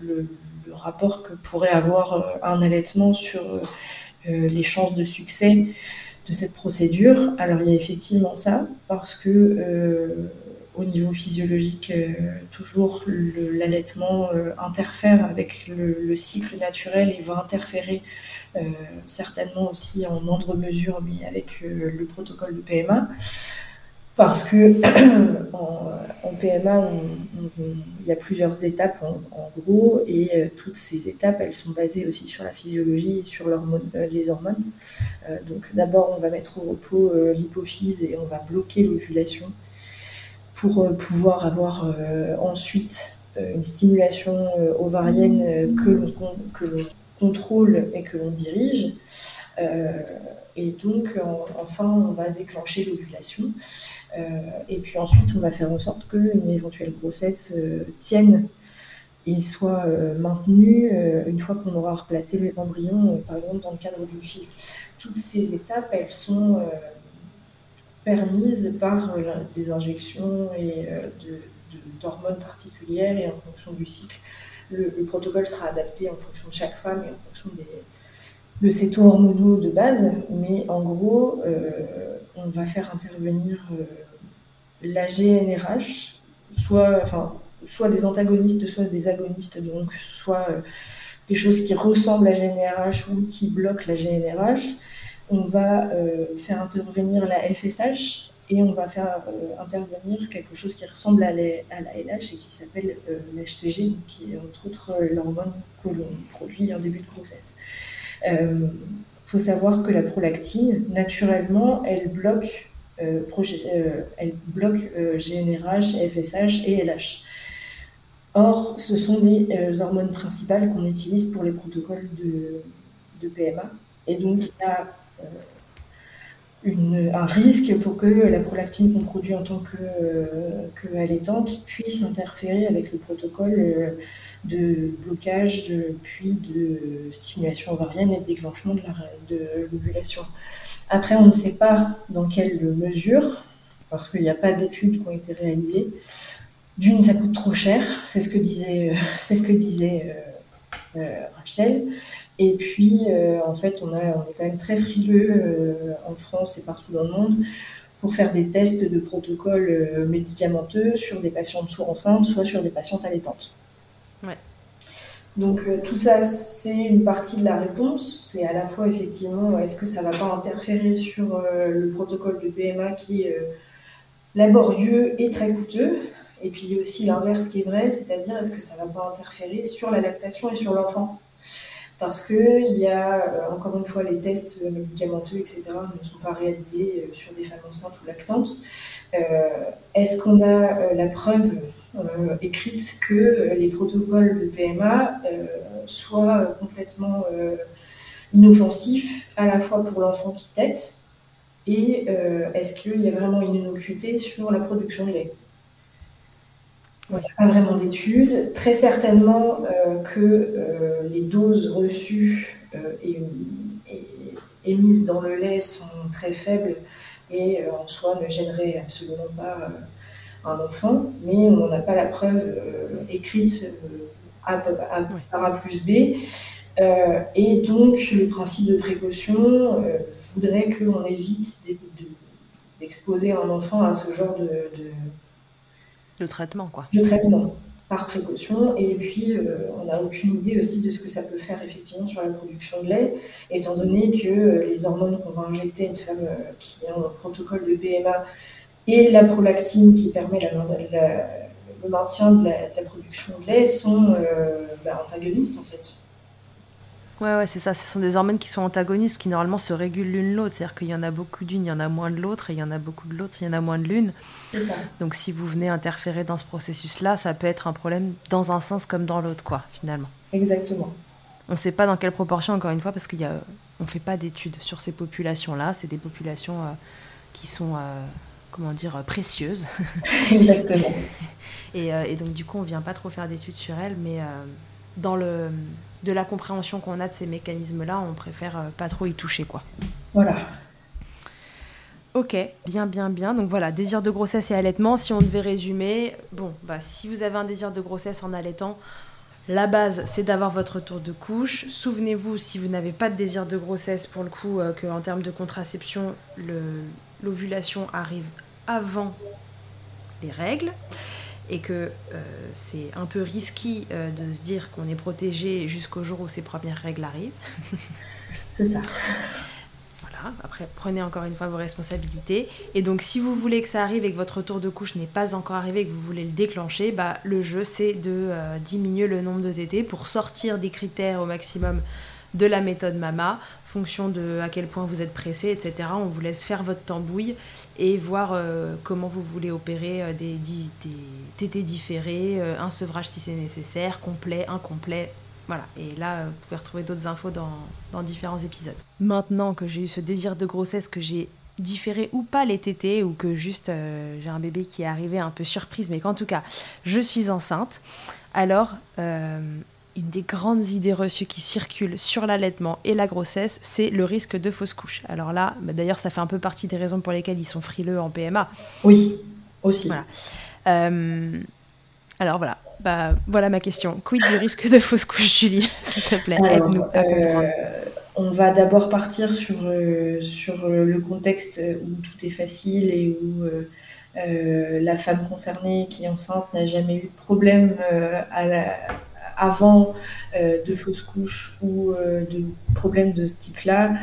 le, le, rapport que pourrait avoir un allaitement sur les chances de succès de cette procédure. Alors il y a effectivement ça, parce que au niveau physiologique, euh, toujours l'allaitement euh, interfère avec le, cycle naturel et va interférer euh, certainement aussi en moindre mesure, mais avec le protocole de PMA. Parce que (clears throat) en, PMA, il y a plusieurs étapes en, gros, et toutes ces étapes, elles sont basées aussi sur la physiologie et sur les hormones. donc d'abord, on va mettre au repos l'hypophyse et on va bloquer l'ovulation pour euh, pouvoir avoir euh, ensuite euh, une stimulation ovarienne que l'on contrôle et que l'on dirige. Et donc, enfin, on va déclencher l'ovulation. et puis ensuite, on va faire en sorte qu'une éventuelle grossesse tienne et soit maintenue une fois qu'on aura replacé les embryons, par exemple dans le cadre d'une fille. Toutes ces étapes, elles sont permise par euh, des injections et euh, d'hormones particulières et en fonction du cycle. Le, protocole sera adapté en fonction de chaque femme et en fonction de ses taux hormonaux de base, mais en gros, euh, on va faire intervenir la GNRH, soit, enfin, soit des antagonistes, soit des agonistes, donc soit des choses qui ressemblent à GNRH ou qui bloquent la GNRH. On va faire intervenir la FSH, et on va faire euh, intervenir quelque chose qui ressemble à, la LH et qui s'appelle euh, l'HCG, qui est entre autres euh, l'hormone que l'on produit en début de grossesse. Il faut savoir que la prolactine, naturellement, elle bloque, elle bloque GNRH, FSH et LH. Or, ce sont les hormones principales qu'on utilise pour les protocoles de, PMA. Et donc, il y a un risque pour que la prolactine qu'on produit en tant que, euh, allaitante puisse interférer avec le protocole euh, de blocage, puis de stimulation ovarienne et de déclenchement de l'ovulation. Après, on ne sait pas dans quelle mesure, parce qu'il n'y a pas d'études qui ont été réalisées. D'une, ça coûte trop cher, c'est ce que disait, (laughs) que disait euh, Rachel. Et puis, euh, en fait, on, a, on est quand même très frileux euh, en France et partout dans le monde pour faire des tests de protocoles euh, médicamenteux sur des patientes soit enceintes, soit sur des patientes allaitantes. Donc tout ça, c'est une partie de la réponse. C'est à la fois effectivement, est-ce que ça ne va pas interférer sur le protocole de PMA qui est laborieux et très coûteux? Et puis il y a aussi l'inverse qui est vrai, c'est-à-dire est-ce que ça ne va pas interférer sur la lactation et sur l'enfant? Parce qu'il y a, euh, encore une fois, les tests médicamenteux, etc., ne sont pas réalisés euh, sur des femmes enceintes ou lactantes. Euh, est-ce qu'on a la preuve écrite que les protocoles de PMA soient complètement inoffensifs, à la fois pour l'enfant qui tète, et est-ce qu'il y a vraiment une innocuité sur la production de lait? Il n'y a pas vraiment d'études. Très certainement euh, que euh, les doses reçues euh, et, émises dans le lait sont très faibles et en soi ne gêneraient absolument pas un enfant, mais on n'a pas la preuve écrite A, A, plus B. et donc, le principe de précaution voudrait qu'on évite d'exposer un enfant à ce genre de de traitement, quoi. De traitement, par précaution. Et puis, euh, on n'a aucune idée aussi de ce que ça peut faire effectivement sur la production de lait, étant donné que euh, les hormones qu'on va injecter à une femme euh, qui a un protocole de PMA et la prolactine qui permet le maintien de la, production de lait sont bah, antagonistes en fait. Ouais, ouais, c'est ça. Ce sont des hormones qui sont antagonistes, qui normalement se régulent l'une l'autre. C'est-à-dire qu'il y en a beaucoup d'une, il y en a moins de l'autre, et il y en a beaucoup de l'autre, il y en a moins de l'une. Donc si vous venez interférer dans ce processus-là, ça peut être un problème dans un sens comme dans l'autre, quoi, finalement. Exactement. On ne sait pas dans quelle proportion, encore une fois, parce qu'on ne fait pas d'études sur ces populations-là. C'est des populations euh, qui sont, euh, comment dire, euh, précieuses. (laughs) Exactement. (laughs) et, et, donc, du coup, on ne vient pas trop faire d'études sur elles, mais dans le de la compréhension qu'on a de ces mécanismes-là, on préfère euh, pas trop y toucher, quoi. Voilà. Ok, bien, bien, bien. Donc voilà, désir de grossesse et allaitement. Si on devait résumer, bon, bah, si vous avez un désir de grossesse en allaitant, la base, c'est d'avoir votre tour de couche. Souvenez-vous, si vous n'avez pas de désir de grossesse, pour le coup, euh, qu'en termes de contraception, l'ovulation arrive avant les règles et que euh, c'est un peu risqué euh, de se dire qu'on est protégé jusqu'au jour où ces premières règles arrivent. (laughs) c'est ça. Voilà, après prenez encore une fois vos responsabilités. Et donc si vous voulez que ça arrive et que votre tour de couche n'est pas encore arrivé et que vous voulez le déclencher, bah, le jeu c'est de euh, diminuer le nombre de TT pour sortir des critères au maximum de la méthode MAMA, fonction de à quel point vous êtes pressé, etc. On vous laisse faire votre tambouille et voir euh, comment vous voulez opérer euh, des, des, TT différés, euh, un sevrage si c'est nécessaire, complet, incomplet. Voilà, et là, vous pouvez retrouver d'autres infos dans, dans différents épisodes. Maintenant que j'ai eu ce désir de grossesse, que j'ai différé ou pas les tétés, ou que juste j'ai un bébé qui est arrivé un peu surprise, mais qu'en tout cas, je suis enceinte, alors une des grandes idées reçues qui circulent sur l'allaitement et la grossesse, c'est le risque de fausse couche. Alors là, bah, d'ailleurs, ça fait un peu partie des raisons pour lesquelles ils sont frileux en PMA. Oui, aussi. Euh, alors voilà, bah, voilà ma question. Quid du risque de fausse couche, Julie (laughs) S'il te plaît, aide-nous à euh, on va d'abord partir sur, sur le contexte où tout est facile et où la femme concernée qui est enceinte n'a jamais eu de problème à la, avant euh, de fausses couches ou euh, de problèmes de ce type-là,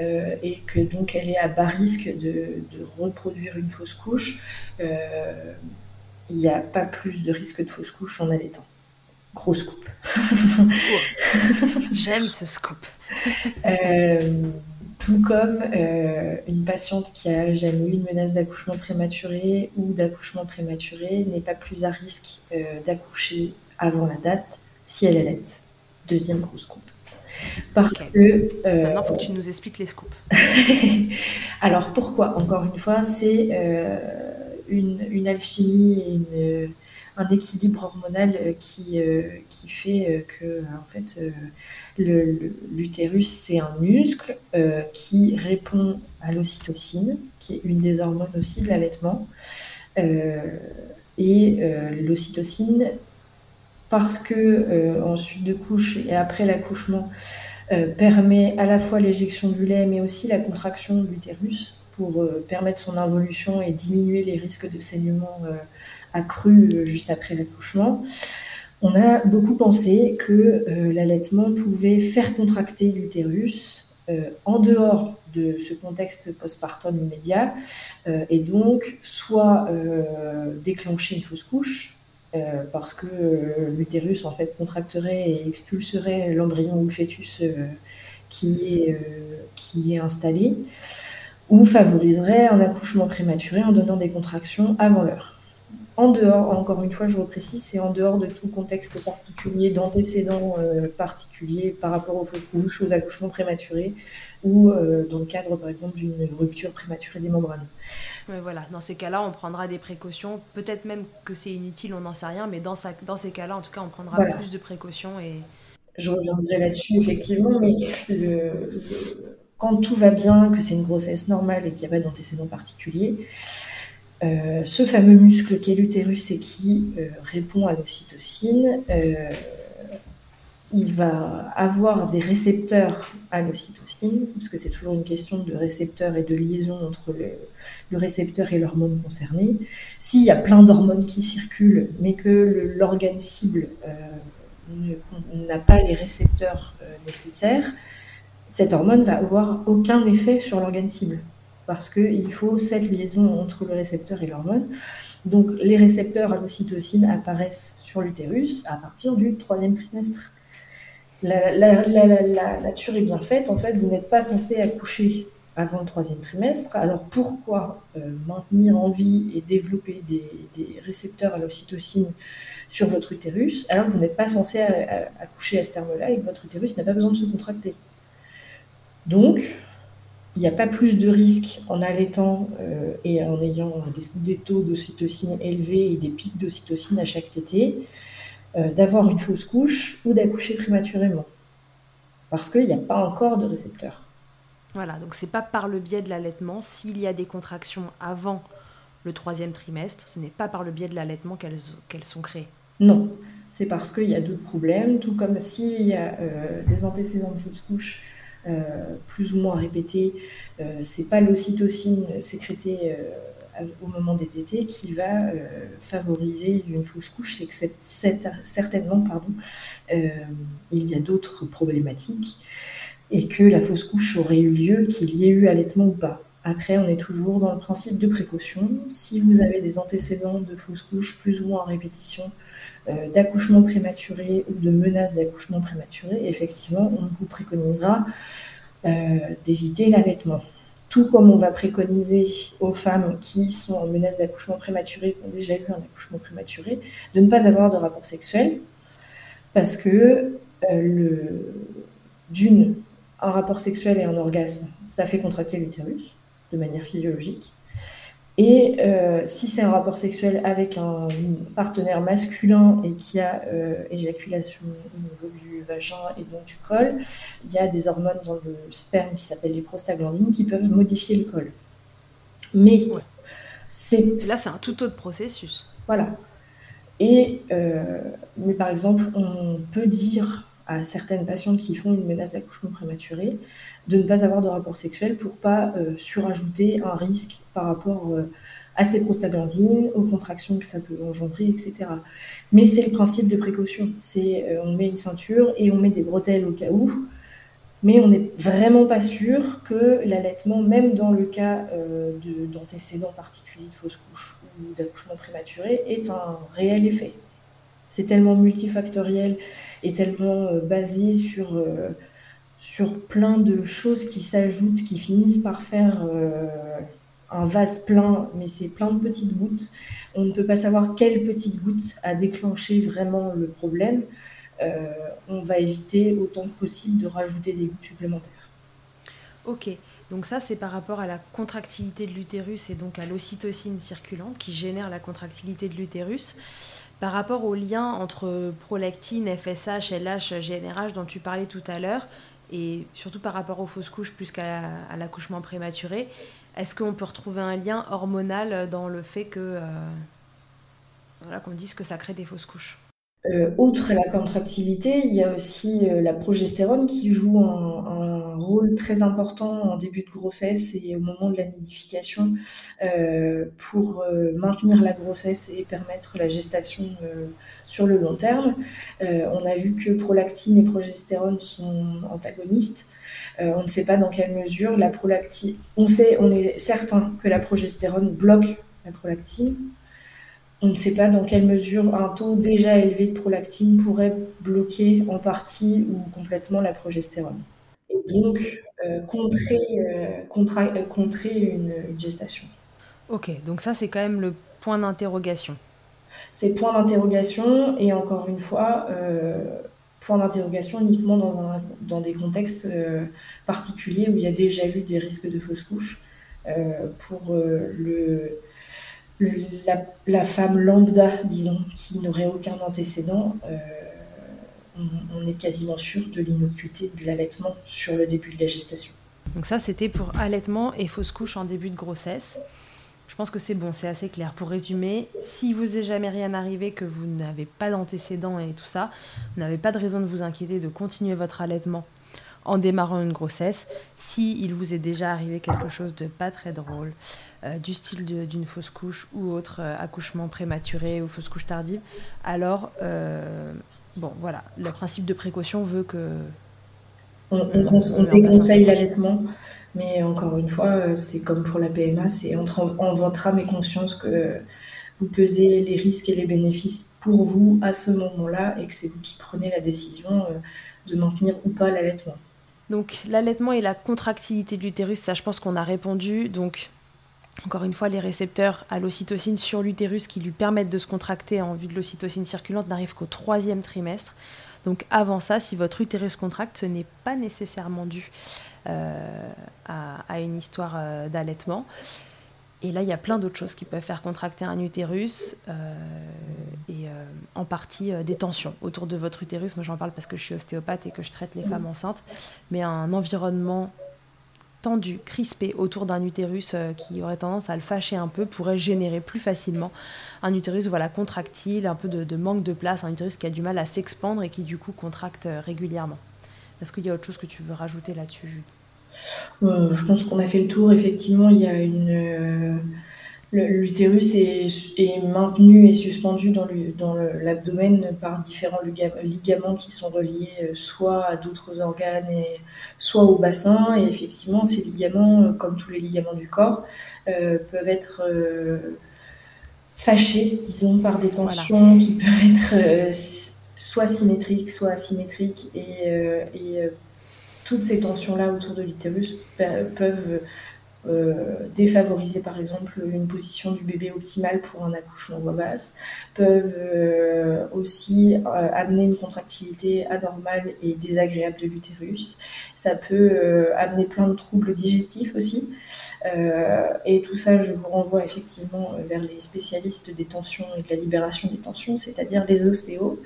euh, et que donc elle est à bas risque de, reproduire une fausse couche, il n'y a pas plus de risque de fausse couche en allaitant. Gros scoop. (laughs) J'aime ce scoop. tout comme une patiente qui a jamais eu une menace d'accouchement prématuré ou d'accouchement prématuré n'est pas plus à risque d'accoucher avant la date si elle est Deuxième grosse coupe. Parce que. Euh, Maintenant, il faut que tu nous expliques les scoops. (laughs) Alors, pourquoi Encore une fois, c'est euh, une, alchimie et un équilibre hormonal qui, euh, qui fait que, en fait, l'utérus, c'est un muscle qui répond à l'ocytocine, qui est une des hormones aussi de l'allaitement. et l'ocytocine parce que euh, ensuite de couche et après l'accouchement euh, permet à la fois l'éjection du lait mais aussi la contraction de l'utérus pour euh, permettre son involution et diminuer les risques de saignement accrus juste après l'accouchement. On a beaucoup pensé que l'allaitement pouvait faire contracter l'utérus en dehors de ce contexte postpartum immédiat et donc soit déclencher une fausse couche, euh, parce que euh, l'utérus en fait contracterait et expulserait l'embryon ou le fœtus euh, qui, est, qui est installé, ou favoriserait un accouchement prématuré en donnant des contractions avant l'heure en dehors, encore une fois, je reprécise, c'est en dehors de tout contexte particulier, d'antécédents euh, particuliers par rapport aux fausses couches, aux accouchements prématurés ou euh, dans le cadre, par exemple, d'une rupture prématurée des membranes. voilà, dans ces cas-là, on prendra des précautions. Peut-être même que c'est inutile, on n'en sait rien, mais dans, dans ces cas-là, en tout cas, on prendra plus de précautions. Et... Je reviendrai là-dessus, effectivement, mais quand tout va bien, que c'est une grossesse normale et qu'il n'y a pas d'antécédents particuliers, euh, ce fameux muscle qui est l'utérus et qui euh, répond à l'ocytocine, euh, il va avoir des récepteurs à l'ocytocine, puisque c'est toujours une question de récepteurs et de liaison entre le, récepteur et l'hormone concernée. S'il y a plein d'hormones qui circulent, mais que l'organe cible n'a pas les récepteurs nécessaires, cette hormone va avoir aucun effet sur l'organe cible parce qu'il faut cette liaison entre le récepteur et l'hormone. Donc les récepteurs à l'ocytocine apparaissent sur l'utérus à partir du troisième trimestre. La, nature est bien faite, en fait, vous n'êtes pas censé accoucher avant le troisième trimestre. Alors pourquoi euh, maintenir en vie et développer des, récepteurs à l'ocytocine sur votre utérus alors que vous n'êtes pas censé accoucher à ce terme-là et que votre utérus n'a pas besoin de se contracter? Donc, il n'y a pas plus de risque en allaitant euh, et en ayant des, taux d'ocytocine élevés et des pics d'ocytocine à chaque tétée euh, d'avoir une fausse couche ou d'accoucher prématurément. Parce qu'il n'y a pas encore de récepteur. Voilà, donc c'est pas par le biais de l'allaitement. S'il y a des contractions avant le troisième trimestre, ce n'est pas par le biais de l'allaitement qu'elles sont créées. Non, c'est parce qu'il y a d'autres problèmes, tout comme s'il y a euh, des antécédents de fausse couche plus ou moins répétée, euh, c'est pas l'ocytocine sécrétée euh, au moment des tétés qui va favoriser une fausse couche, c'est que certainement, pardon, il y a d'autres problématiques et que la fausse couche aurait eu lieu, qu'il y ait eu allaitement ou pas. Après, on est toujours dans le principe de précaution. Si vous avez des antécédents de fausse couche plus ou moins en répétition, euh, d'accouchement prématuré ou de menaces d'accouchement prématuré, effectivement, on vous préconisera euh, d'éviter l'allaitement. Tout comme on va préconiser aux femmes qui sont en menace d'accouchement prématuré, qui ont déjà eu un accouchement prématuré, de ne pas avoir de rapport sexuel, parce que euh, d'une, un rapport sexuel et un orgasme, ça fait contracter l'utérus de manière physiologique. Et euh, si c'est un rapport sexuel avec un partenaire masculin et qui a euh, éjaculation au niveau du vagin et donc du col, il y a des hormones dans le sperme qui s'appellent les prostaglandines qui peuvent modifier le col. Mais c'est là c'est un tout autre processus. Voilà. Et euh, mais par exemple, on peut dire à certaines patientes qui font une menace d'accouchement prématuré de ne pas avoir de rapport sexuel pour pas surajouter un risque par rapport à ces prostaglandines, aux contractions que ça peut engendrer, etc. Mais c'est le principe de précaution. C'est on met une ceinture et on met des bretelles au cas où mais on n'est vraiment pas sûr que l'allaitement, même dans le cas euh, d'antécédents particuliers de fausse couche ou d'accouchement prématuré, ait un réel effet. C'est tellement multifactoriel et tellement euh, basé sur, euh, sur plein de choses qui s'ajoutent, qui finissent par faire un vase plein, mais c'est plein de petites gouttes. On ne peut pas savoir quelle petite goutte a déclenché vraiment le problème. Euh, on va éviter autant que possible de rajouter des gouttes supplémentaires. Ok, donc ça c'est par rapport à la contractilité de l'utérus et donc à l'ocytocine circulante qui génère la contractilité de l'utérus. Par rapport au lien entre prolactine, FSH, LH, GNRH dont tu parlais tout à l'heure, et surtout par rapport aux fausses couches plus qu'à l'accouchement prématuré, est-ce qu'on peut retrouver un lien hormonal dans le fait que euh, voilà, qu'on dise que ça crée des fausses couches? Euh, outre la contractilité, il y a aussi euh, la progestérone qui joue un, un, rôle très important en début de grossesse et au moment de la nidification euh, pour euh, maintenir la grossesse et permettre la gestation euh, sur le long terme. on a vu que prolactine et progestérone sont antagonistes. on ne sait pas dans quelle mesure la prolactine. On sait, on est certain que la progestérone bloque la prolactine. On ne sait pas dans quelle mesure un taux déjà élevé de prolactine pourrait bloquer en partie ou complètement la progestérone. Et donc, euh, contrer, euh, euh, contrer une, gestation. Ok, donc ça c'est quand même le point d'interrogation. C'est point d'interrogation et encore une fois, point d'interrogation uniquement dans, un, dans des contextes particuliers où il y a déjà eu des risques de fausse couche. pour le la, femme lambda, disons, qui n'aurait aucun antécédent, euh, on, est quasiment sûr de l'innocuité de l'allaitement sur le début de la gestation. Donc ça, c'était pour allaitement et fausse couche en début de grossesse. Je pense que c'est bon, c'est assez clair. Pour résumer, si vous n'est jamais rien arrivé, que vous n'avez pas d'antécédents et tout ça, vous n'avez pas de raison de vous inquiéter de continuer votre allaitement en démarrant une grossesse, si il vous est déjà arrivé quelque chose de pas très drôle, euh, du style d'une fausse couche ou autre euh, accouchement prématuré ou fausse couche tardive, alors euh, bon voilà, le principe de précaution veut que on, déconseille l'allaitement, mais encore une fois, c'est comme pour la PMA, c'est entre en votre âme et conscience que vous pesez les risques et les bénéfices pour vous à ce moment-là et que c'est vous qui prenez la décision de maintenir ou pas l'allaitement. Donc l'allaitement et la contractilité de l'utérus, ça je pense qu'on a répondu. Donc encore une fois, les récepteurs à l'ocytocine sur l'utérus qui lui permettent de se contracter en vue de l'ocytocine circulante n'arrivent qu'au troisième trimestre. Donc avant ça, si votre utérus contracte, ce n'est pas nécessairement dû euh, à, une histoire euh, d'allaitement. Et là, il y a plein d'autres choses qui peuvent faire contracter un utérus euh, et en partie des tensions autour de votre utérus. Moi, j'en parle parce que je suis ostéopathe et que je traite les femmes enceintes. Mais un environnement tendu, crispé autour d'un utérus euh, qui aurait tendance à le fâcher un peu pourrait générer plus facilement un utérus voilà, contractile, un peu de, manque de place, un utérus qui a du mal à s'expandre et qui du coup contracte euh, régulièrement. Est-ce qu'il y a autre chose que tu veux rajouter là-dessus, Julie? euh, Je pense qu'on a fait le tour. Effectivement, il y a une L'utérus est, maintenu et suspendu dans l'abdomen par différents ligaments qui sont reliés euh, soit à d'autres organes, et, soit au bassin. Et effectivement, ces ligaments, euh, comme tous les ligaments du corps, euh, peuvent être fâchés, disons, par des tensions qui peuvent être soit symétriques, soit asymétriques. Et, et toutes ces tensions-là autour de l'utérus peuvent euh, défavoriser par exemple une position du bébé optimale pour un accouchement voix basse, peuvent euh, aussi euh, amener une contractilité anormale et désagréable de l'utérus. Ça peut amener plein de troubles digestifs aussi. et tout ça, je vous renvoie effectivement vers les spécialistes des tensions et de la libération des tensions, c'est-à-dire les ostéos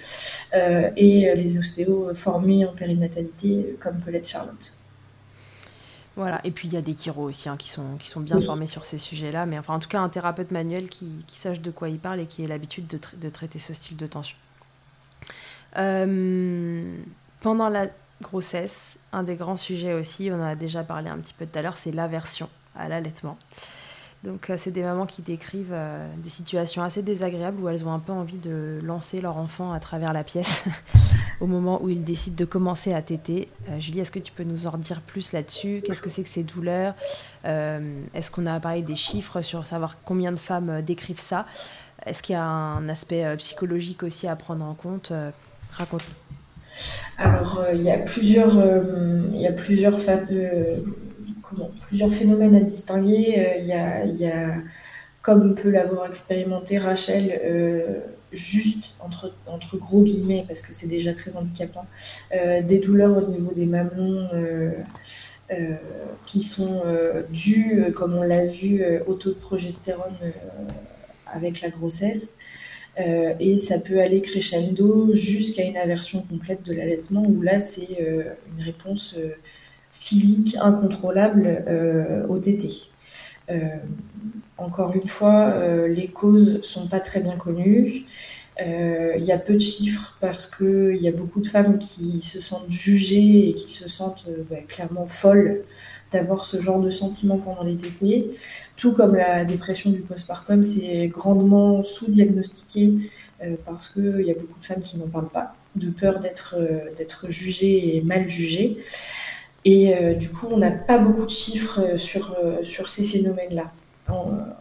et les ostéos formés en périnatalité comme peut l'être Charlotte. Voilà, et puis il y a des chiros aussi hein, qui, sont, qui sont bien formés sur ces sujets-là, mais enfin en tout cas un thérapeute manuel qui, qui sache de quoi il parle et qui ait l'habitude de, de, traiter ce style de tension. Euh, pendant la grossesse, un des grands sujets aussi, on en a déjà parlé un petit peu tout à l'heure, c'est l'aversion à l'allaitement. Donc euh, c'est des mamans qui décrivent euh, des situations assez désagréables où elles ont un peu envie de lancer leur enfant à travers la pièce (laughs) au moment où ils décident de commencer à téter. Euh, Julie, est-ce que tu peux nous en dire plus là-dessus? Qu'est-ce que c'est que ces douleurs? Est-ce qu'on a parlé des chiffres sur savoir combien de femmes décrivent ça? Est-ce qu'il y a un aspect psychologique aussi à prendre en compte? Raconte-nous. Alors, il y a plusieurs, il y a plusieurs plusieurs phénomènes à distinguer. Euh, il y a, y a, comme peut l'avoir expérimenté Rachel, euh, juste entre, entre gros guillemets, parce que c'est déjà très handicapant, euh, des douleurs au niveau des mamelons qui sont dues, comme on l'a vu, au taux de progestérone avec la grossesse. et ça peut aller crescendo jusqu'à une aversion complète de l'allaitement, où là, c'est une réponse physique incontrôlable euh, au TT. Euh, encore une fois, euh, les causes sont pas très bien connues. Il y a peu de chiffres parce qu'il y a beaucoup de femmes qui se sentent jugées et qui se sentent bah, clairement folles d'avoir ce genre de sentiment pendant les tétés. Tout comme la dépression du postpartum, c'est grandement sous-diagnostiqué parce qu'il y a beaucoup de femmes qui n'en parlent pas, de peur d'être jugées et mal jugées. Et euh, du coup, on n'a pas beaucoup de chiffres euh, sur, euh, sur ces phénomènes-là.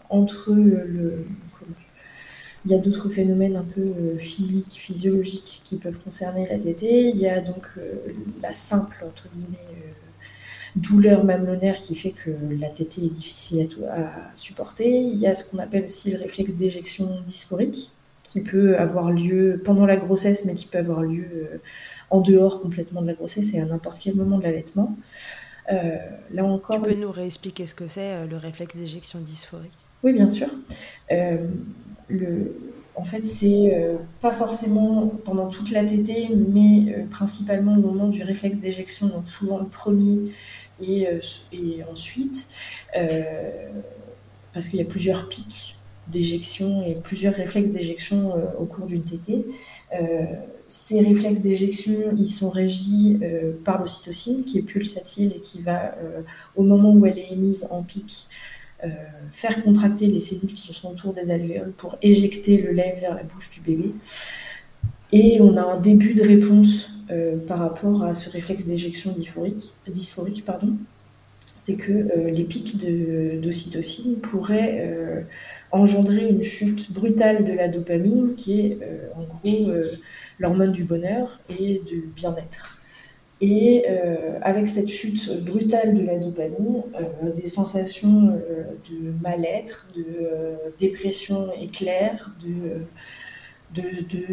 entre le. il y a d'autres phénomènes un peu physiques, physiologiques qui peuvent concerner la TT. Il y a donc la simple, entre guillemets, douleur mamelonnaire qui fait que la TT est difficile à, à, supporter. Il y a ce qu'on appelle aussi le réflexe d'éjection dysphorique qui peut avoir lieu pendant la grossesse, mais qui peut avoir lieu en dehors complètement de la grossesse et à n'importe quel moment de l'allaitement. Euh, là encore. Tu peux nous réexpliquer ce que c'est euh, le réflexe d'éjection dysphorique? Oui, bien sûr. Euh, le, en fait, c'est pas forcément pendant toute la tétée, mais principalement au moment du réflexe d'éjection, donc souvent le premier et, et ensuite, parce qu'il y a plusieurs pics d'éjection et plusieurs réflexes d'éjection au cours d'une tétée ces réflexes d'éjection, ils sont régis euh, par l'ocytocine, qui est pulsatile et qui va, euh, au moment où elle est émise en pic, euh, faire contracter les cellules qui sont autour des alvéoles pour éjecter le lait vers la bouche du bébé. Et on a un début de réponse par rapport à ce réflexe d'éjection dysphorique. C'est que les pics d'ocytocine pourraient engendrer une chute brutale de la dopamine, qui est en gros l'hormone du bonheur et du bien-être. Et euh, avec cette chute brutale de la dopamine, euh, des sensations euh, de mal-être, de dépression éclair, de, de,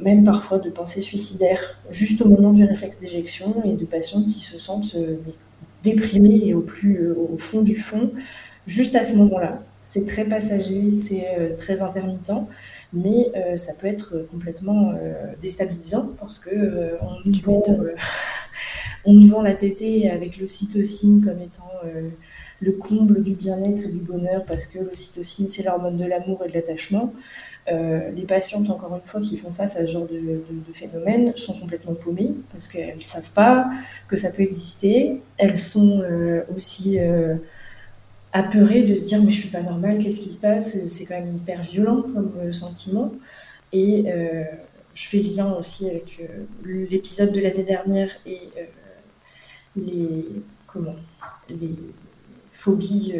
même parfois de pensées suicidaires, juste au moment du réflexe d'éjection, et de patients qui se sentent déprimés et au, plus, au fond du fond, juste à ce moment-là. C'est très passager, c'est très intermittent mais euh, ça peut être complètement euh, déstabilisant parce que euh, on, nous vend, (laughs) on nous vend la tétée avec l'ocytocine comme étant le comble du bien-être et du bonheur parce que l'ocytocine c'est l'hormone de l'amour et de l'attachement. les patientes, encore une fois, qui font face à ce genre de, phénomène sont complètement paumées parce qu'elles ne savent pas que ça peut exister. Elles sont aussi apeuré de se dire mais je suis pas normale, qu'est-ce qui se passe? C'est quand même hyper violent comme euh, sentiment. Et euh, je fais lien aussi avec euh, l'épisode de l'année dernière et les comment les phobies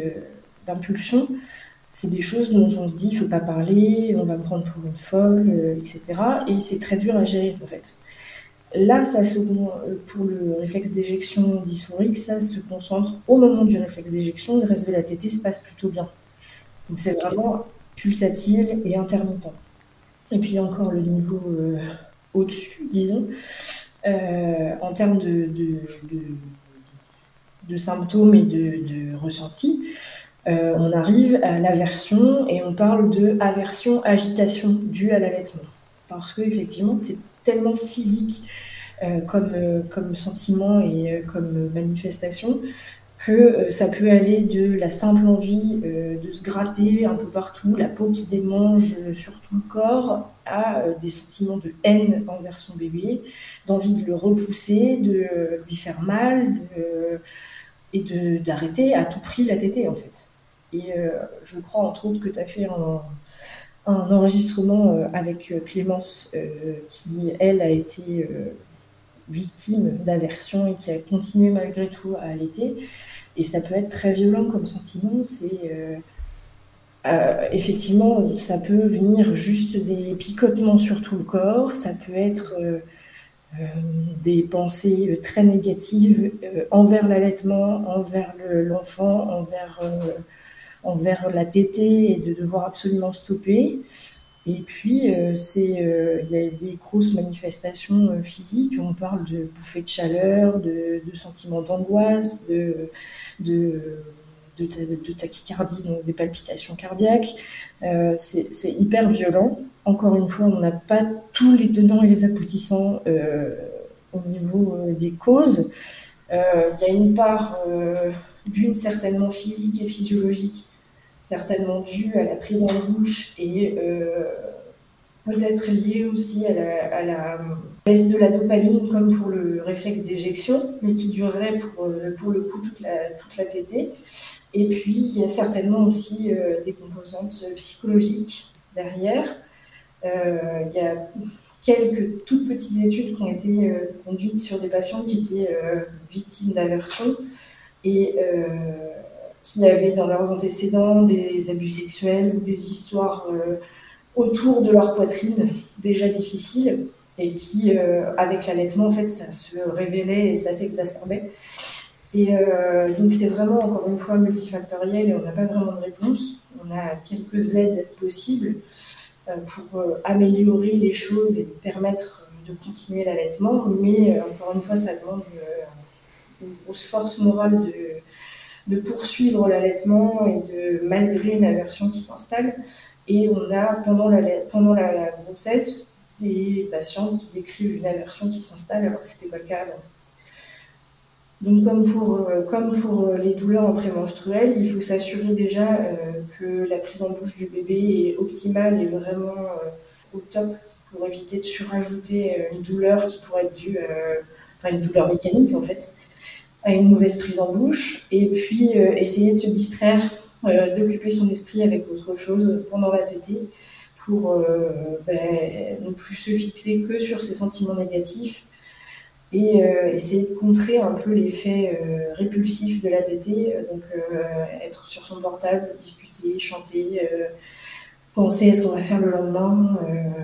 d'impulsion. C'est des choses dont on se dit il faut pas parler, on va me prendre pour une folle, etc. Et c'est très dur à gérer en fait. Là, ça se, pour le réflexe d'éjection dysphorique, ça se concentre au moment du réflexe d'éjection. Le reste de la tétée se passe plutôt bien. Donc c'est vraiment pulsatile et intermittent. Et puis encore le niveau euh, au-dessus, disons, euh, en termes de, de, symptômes et de, ressentis. Euh, on arrive à l'aversion et on parle de aversion-agitation due à l'allaitement. Parce que effectivement, c'est tellement physique euh, comme, euh, comme sentiment et comme manifestation que ça peut aller de la simple envie de se gratter un peu partout, la peau qui démange sur tout le corps, à des sentiments de haine envers son bébé, d'envie de le repousser, de lui faire mal, de, et d'arrêter à tout prix la tétée en fait. Et je crois entre autres que tu as fait un, enregistrement euh, avec euh, Clémence, euh, qui, elle, a été victime d'aversion et qui a continué malgré tout à allaiter. Et ça peut être très violent comme sentiment. C'est effectivement, ça peut venir juste des picotements sur tout le corps. Ça peut être des pensées très négatives envers l'allaitement, envers l'enfant, envers la tétée et de devoir absolument stopper. Et puis, euh, euh, il y a des grosses manifestations euh, physiques. On parle de bouffées de chaleur, de, sentiments d'angoisse, de, tachycardie, donc des palpitations cardiaques. c'est, hyper violent. Encore une fois, on n'a pas tous les tenants et les aboutissants au niveau des causes. Il y a une part d'une certainement physique et physiologique certainement dû à la prise en bouche et euh, peut-être lié aussi à la, baisse de la dopamine comme pour le réflexe d'éjection, mais qui durerait pour, euh, le coup toute la, toute la tétée. Et puis, il y a certainement aussi euh, des composantes psychologiques derrière. Il y a quelques toutes petites études qui ont été conduites sur des patients qui étaient victimes d'aversion. Et qui avaient dans leurs antécédents des abus sexuels ou des histoires euh, autour de leur poitrine déjà difficiles et qui, euh, avec l'allaitement, en fait, ça se révélait et ça s'exacerbait. Et euh, donc, c'est vraiment, encore une fois, multifactoriel et on n'a pas vraiment de réponse. On a quelques aides possibles pour améliorer les choses et permettre de continuer l'allaitement, mais encore une fois, ça demande une grosse force morale de poursuivre l'allaitement et de malgré une aversion qui s'installe. Et on a pendant la, pendant la, grossesse des patients qui décrivent une aversion qui s'installe alors que ce n'était pas le cas avant. Donc comme pour, euh, pour les douleurs en prémenstruel, il faut s'assurer déjà euh, que la prise en bouche du bébé est optimale et vraiment euh, au top pour éviter de surajouter une douleur qui pourrait être due, enfin une douleur mécanique en fait, à une mauvaise prise en bouche. Et puis euh, essayer de se distraire, euh, d'occuper son esprit avec autre chose pendant la tétée pour euh, ben, ne plus se fixer que sur ses sentiments négatifs et essayer de contrer un peu l'effet répulsif de la tétée, donc être sur son portable, discuter, chanter, penser à ce qu'on va faire le lendemain,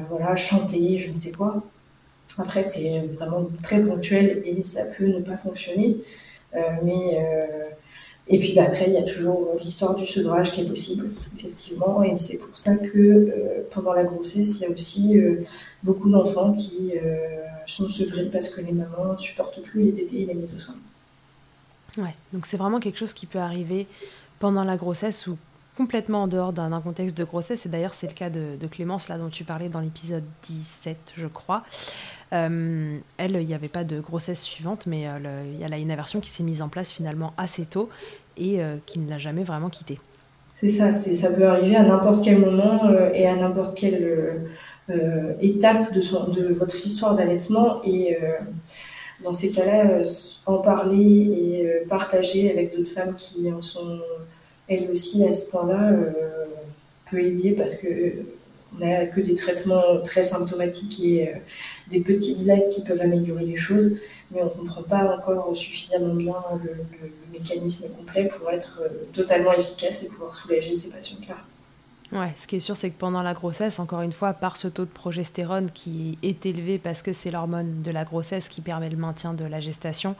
voilà, chanter, je ne sais quoi. Après, c'est vraiment très ponctuel et ça peut ne pas fonctionner. Euh, mais euh, et puis après, il y a toujours l'histoire du sevrage qui est possible, effectivement. Et c'est pour ça que euh, pendant la grossesse, il y a aussi beaucoup d'enfants qui sont sevrés parce que les mamans ne supportent plus les tétés et les mises au sein. Ouais, donc c'est vraiment quelque chose qui peut arriver pendant la grossesse ou complètement en dehors d'un contexte de grossesse. Et d'ailleurs, c'est le cas de, Clémence, là, dont tu parlais dans l'épisode 17, je crois. Euh, elle, il n'y avait pas de grossesse suivante, mais euh, y a une aversion qui s'est mise en place finalement assez tôt et euh, qui ne l'a jamais vraiment quittée. C'est ça, ça peut arriver à n'importe quel moment et à n'importe quelle étape de, de, votre histoire d'allaitement. Et dans ces cas-là, en parler et partager avec d'autres femmes qui en sont elles aussi à ce point-là peut aider parce que on n'a que des traitements très symptomatiques et euh, des petites aides qui peuvent améliorer les choses, mais on ne comprend pas encore suffisamment bien le, mécanisme complet pour être euh, totalement efficace et pouvoir soulager ces patients-là. Ouais, ce qui est sûr, c'est que pendant la grossesse, encore une fois, par ce taux de progestérone qui est élevé parce que c'est l'hormone de la grossesse qui permet le maintien de la gestation,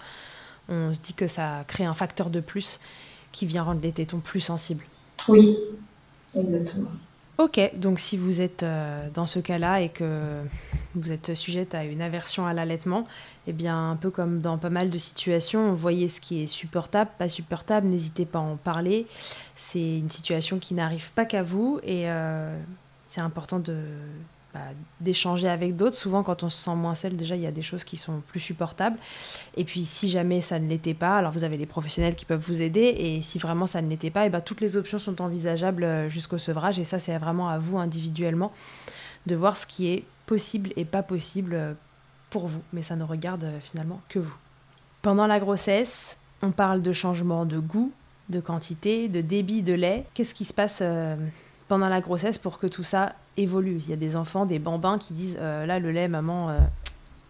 on se dit que ça crée un facteur de plus qui vient rendre les tétons plus sensibles. Oui, exactement. Ok, donc si vous êtes euh, dans ce cas-là et que vous êtes sujette à une aversion à l'allaitement, eh bien, un peu comme dans pas mal de situations, voyez ce qui est supportable, pas supportable, n'hésitez pas à en parler. C'est une situation qui n'arrive pas qu'à vous et euh, c'est important de, bah, d'échanger avec d'autres. Souvent, quand on se sent moins seul, déjà, il y a des choses qui sont plus supportables. Et puis, si jamais ça ne l'était pas, alors vous avez des professionnels qui peuvent vous aider. Et si vraiment ça ne l'était pas, et eh ben, toutes les options sont envisageables euh, jusqu'au sevrage. Et ça, c'est vraiment à vous individuellement de voir ce qui est possible et pas possible euh, pour vous. Mais ça ne regarde euh, finalement que vous. Pendant la grossesse, on parle de changement de goût, de quantité, de débit de lait. Qu'est-ce qui se passe pendant la grossesse pour que tout ça évolue. Il y a des enfants, des bambins qui disent euh, là le lait, maman, euh,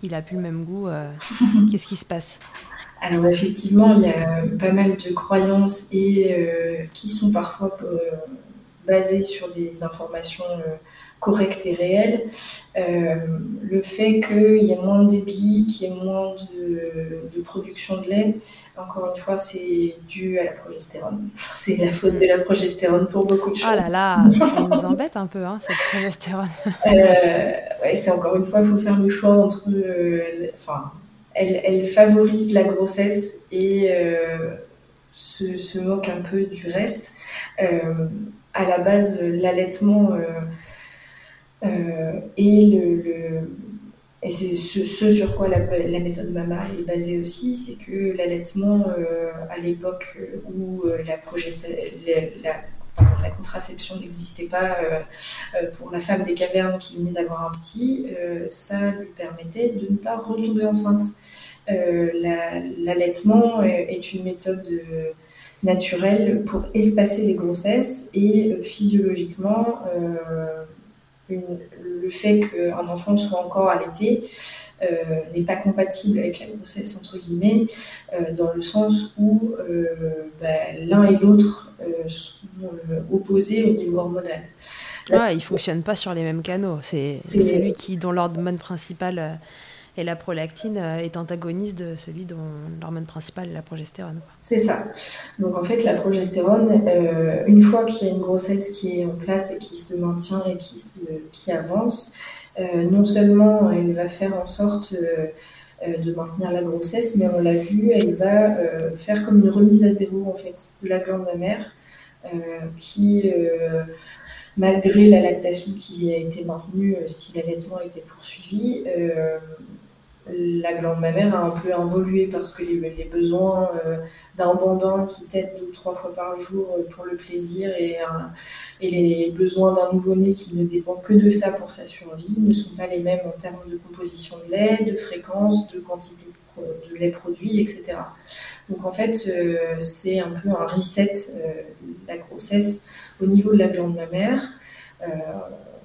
il a plus le même goût. Euh, (laughs) qu'est-ce qui se passe? Alors effectivement, il y a pas mal de croyances et qui sont parfois basées sur des informations correcte et réelle. Euh, le fait qu'il y ait moins de débit, qu'il y ait moins de, production de lait, encore une fois, c'est dû à la progestérone. (laughs) C'est la faute de la progestérone pour beaucoup de choses. Oh là là, ça nous embête un peu, hein, cette (laughs) progestérone. euh, ouais, c'est encore une fois, il faut faire le choix entre. Euh, enfin, elle, elle, favorise la grossesse et euh, se, se, moque un peu du reste. à la base, l'allaitement et le, et c'est ce, sur quoi la, méthode MAMA est basée aussi, c'est que l'allaitement, euh, à l'époque où euh, la, contraception n'existait pas pour la femme des cavernes qui venait d'avoir un petit, ça lui permettait de ne pas retomber enceinte. l'allaitement est une méthode naturelle pour espacer les grossesses et physiologiquement le fait qu'un enfant soit encore allaité euh, n'est pas compatible avec la grossesse, entre guillemets, euh, dans le sens où euh, bah, l'un et l'autre sont opposés au niveau hormonal. Ils ne fonctionnent pas sur les mêmes canaux. C'est celui qui, dont l'hormone principale et la prolactine euh, est antagoniste de celui dont l'hormone principale est la progestérone. C'est ça. Donc en fait, la progestérone, euh, une fois qu'il y a une grossesse qui est en place et qui se maintient et qui, avance, euh, non seulement elle va faire en sorte de maintenir la grossesse, mais on l'a vu, elle va faire comme une remise à zéro en fait de la glande mammaire qui malgré la lactation qui a été maintenue si l'allaitement été poursuivi, la glande mammaire a un peu évolué parce que les, besoins euh, d'un bambin qui tète deux ou trois fois par jour euh, pour le plaisir et, les besoins d'un nouveau-né qui ne dépend que de ça pour sa survie ne sont pas les mêmes en termes de composition de lait, de fréquence, de quantité de lait produit, etc. Donc en fait, euh, c'est un peu un reset, la grossesse, au niveau de la glande mammaire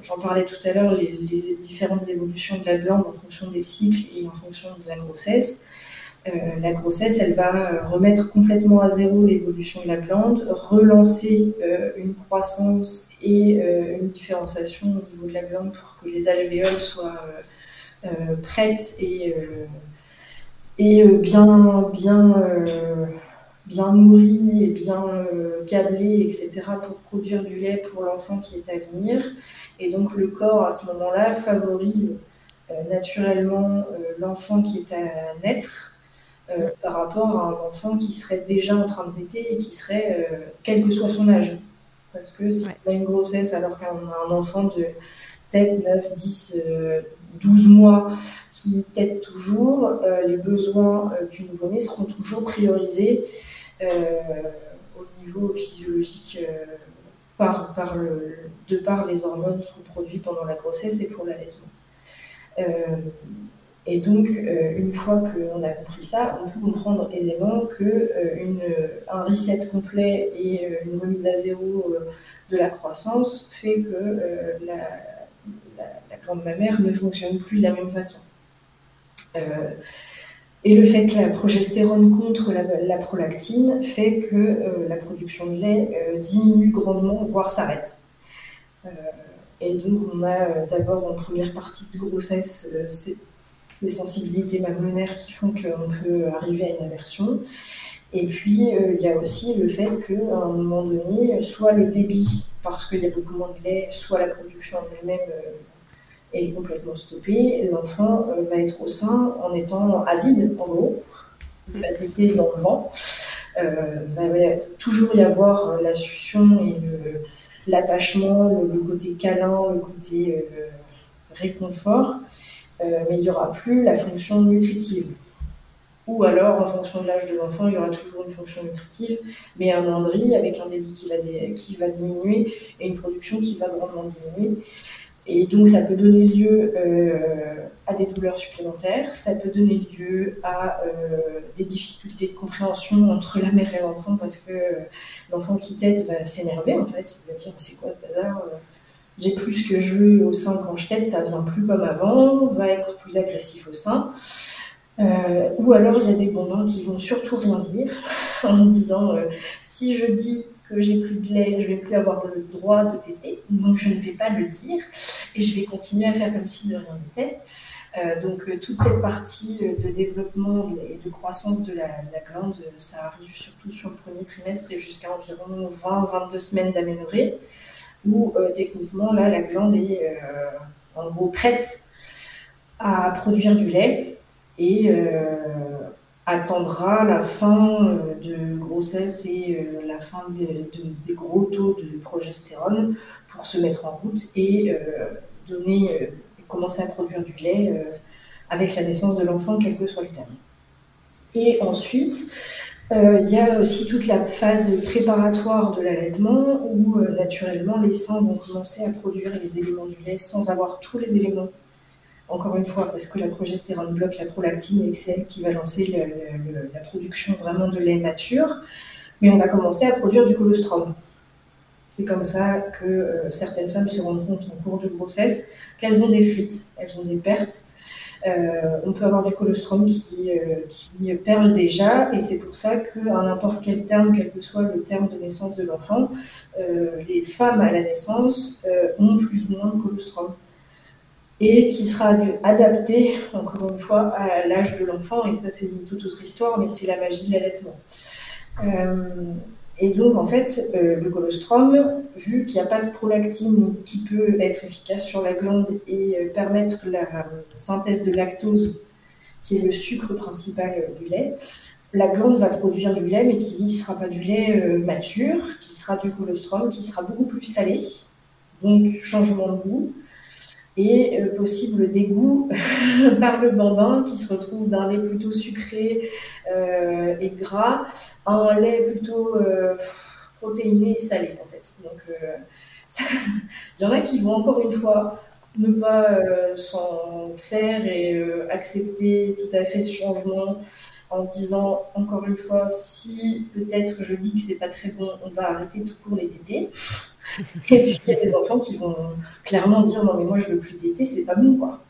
j'en parlais tout à l'heure, les, différentes évolutions de la glande en fonction des cycles et en fonction de la grossesse. Euh, la grossesse, elle va euh, remettre complètement à zéro l'évolution de la glande, relancer euh, une croissance et une différenciation au niveau de la glande pour que les alvéoles soient prêtes et, et bien, bien bien nourri et bien euh, câblé, etc., pour produire du lait pour l'enfant qui est à venir. Et donc le corps, à ce moment-là, favorise euh, naturellement euh, l'enfant qui est à naître par rapport à un enfant qui serait déjà en train de téter et qui serait, quel que soit son âge. Parce que si on a une grossesse alors qu'on a un enfant de 7, 9, 10, 12 mois qui tète toujours, les besoins du nouveau-né seront toujours priorisés au niveau physiologique euh, de par les hormones qu'on pendant la grossesse et pour l'allaitement. Euh, et donc, une fois qu'on a compris ça, on peut comprendre aisément que un reset complet et une remise à zéro de la croissance fait que la, la, la, glande mammaire ne fonctionne plus de la même façon. Et le fait que la progestérone contre la, prolactine fait que euh, la production de lait euh, diminue grandement, voire s'arrête. Euh, et donc on a d'abord en première partie de grossesse ces, sensibilités mammonaires qui font qu'on peut arriver à une aversion. Et puis il y a aussi le fait qu'à un moment donné, soit le débit, parce qu'il y a beaucoup moins de lait, soit la production elle-même est complètement stoppé. L'enfant euh, va être au sein en étant avide, en gros. Il va téter dans le vent. Euh, va, toujours y avoir euh, la succion et l'attachement, le, côté câlin, le côté réconfort, mais il n'y aura plus la fonction nutritive. Ou alors, en fonction de l'âge de l'enfant, il y aura toujours une fonction nutritive, mais un mandri avec un débit qui va, qui va diminuer et une production qui va grandement diminuer. Et donc, ça peut donner lieu euh, à des douleurs supplémentaires, ça peut donner lieu à euh, des difficultés de compréhension entre la mère et l'enfant parce que euh, l'enfant qui tète va s'énerver en fait. Il va dire C'est quoi ce bazar J'ai plus ce que je veux au sein quand je tète, ça vient plus comme avant, va être plus agressif au sein. ou alors il y a des bambins qui vont surtout rien dire en disant si je dis que j'ai plus de lait, je vais plus avoir le droit de téter, donc je ne vais pas le dire. Et je vais continuer à faire comme si de rien n'était. Euh, donc euh, toute cette partie euh, de développement et de croissance de la, glande, ça arrive surtout sur le premier trimestre et jusqu'à environ 20-22 semaines d'aménorrhée, où techniquement là la glande est en gros prête à produire du lait. Et attendra la fin euh, de grossesse et euh, la fin des gros taux de progestérone pour se mettre en route et euh, donner, commencer à produire du lait avec la naissance de l'enfant, quel que soit le terme. Et ensuite, il y a aussi toute la phase préparatoire de l'allaitement où naturellement les seins vont commencer à produire les éléments du lait sans avoir tous les éléments encore une fois, parce que la progestérone bloque la prolactine et c'est elle qui va lancer la production vraiment de lait mature. Mais on va commencer à produire du colostrum. C'est comme ça que euh, certaines femmes se rendent compte en cours de grossesse qu'elles ont des fuites, elles ont des pertes. Euh, on peut avoir du colostrum qui, euh, qui perle déjà, et c'est pour ça qu'à n'importe quel terme, quel que soit le terme de naissance de l'enfant, les femmes à la naissance ont plus ou moins de colostrum et qui sera adapté, encore une fois, à l'âge de l'enfant. Et ça, c'est une toute autre histoire, mais c'est la magie de l'allaitement. Euh, et donc, en fait, euh, le colostrum, vu qu'il n'y a pas de prolactine qui peut être efficace sur la glande et euh, permettre la synthèse de lactose, qui est le sucre principal du lait, la glande va produire du lait, mais qui ne sera pas du lait mature, qui sera du colostrum, qui sera beaucoup plus salé, donc changement de goût, et euh, possible dégoût (laughs) par le bambin qui se retrouve d'un lait plutôt sucré euh, et gras à un lait plutôt euh, protéiné et salé en fait. Donc (laughs) il y en a qui vont encore une fois ne pas s'en faire et accepter tout à fait ce changement en disant encore une fois, si peut-être je dis que c'est pas très bon, on va arrêter tout court les tétés. (laughs) Et puis il y a des enfants qui vont clairement dire non mais moi je veux plus téter, c'est pas bon quoi.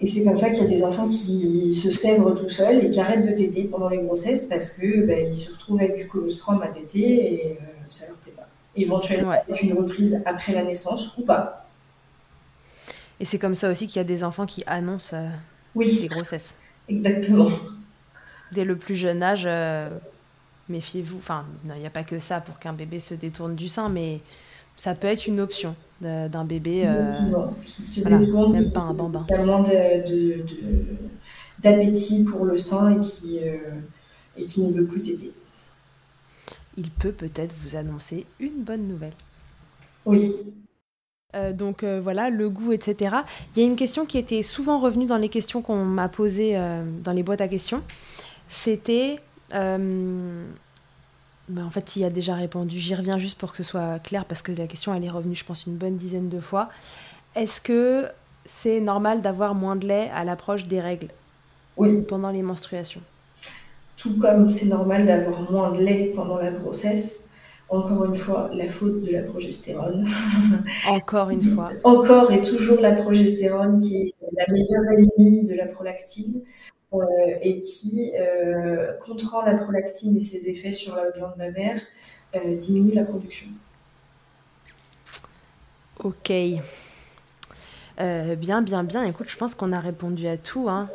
Et c'est comme ça qu'il y a des enfants qui se sèvrent tout seuls et qui arrêtent de téter pendant les grossesses parce que bah, ils se retrouvent avec du colostrum à téter et euh, ça leur plaît pas. Éventuellement avec une reprise après la naissance ou pas. Et c'est comme ça aussi qu'il y a des enfants qui annoncent euh, oui. les grossesses. Exactement dès le plus jeune âge, euh, méfiez-vous. Enfin, il n'y a pas que ça pour qu'un bébé se détourne du sein, mais ça peut être une option d'un bébé euh, qui se détourne, même pas un bambin. Qui a moins d'appétit pour le sein et qui, euh, et qui ne veut plus t'aider. Il peut peut-être vous annoncer une bonne nouvelle. Oui. donc voilà, le goût, etc. Il y a une question qui était souvent revenue dans les questions qu'on m'a posées dans les boîtes à questions c'était... Euh, bah, en fait, il y a déjà répondu. J'y reviens juste pour que ce soit clair parce que la question, elle est revenue, je pense, une bonne dizaine de fois. Est-ce que c'est normal d'avoir moins de lait à l'approche des règles Oui. Pendant les menstruations? Tout comme c'est normal d'avoir moins de lait pendant la grossesse. Encore une fois, la faute de la progestérone. (laughs) Encore une fois. Encore et toujours la progestérone qui est la meilleure ennemie de la prolactine. Euh, et qui, euh, contrant la prolactine et ses effets sur la glande mammaire, euh, diminue la production. Ok. bien, bien, bien. Écoute, je pense qu'on a répondu à tout. Hein.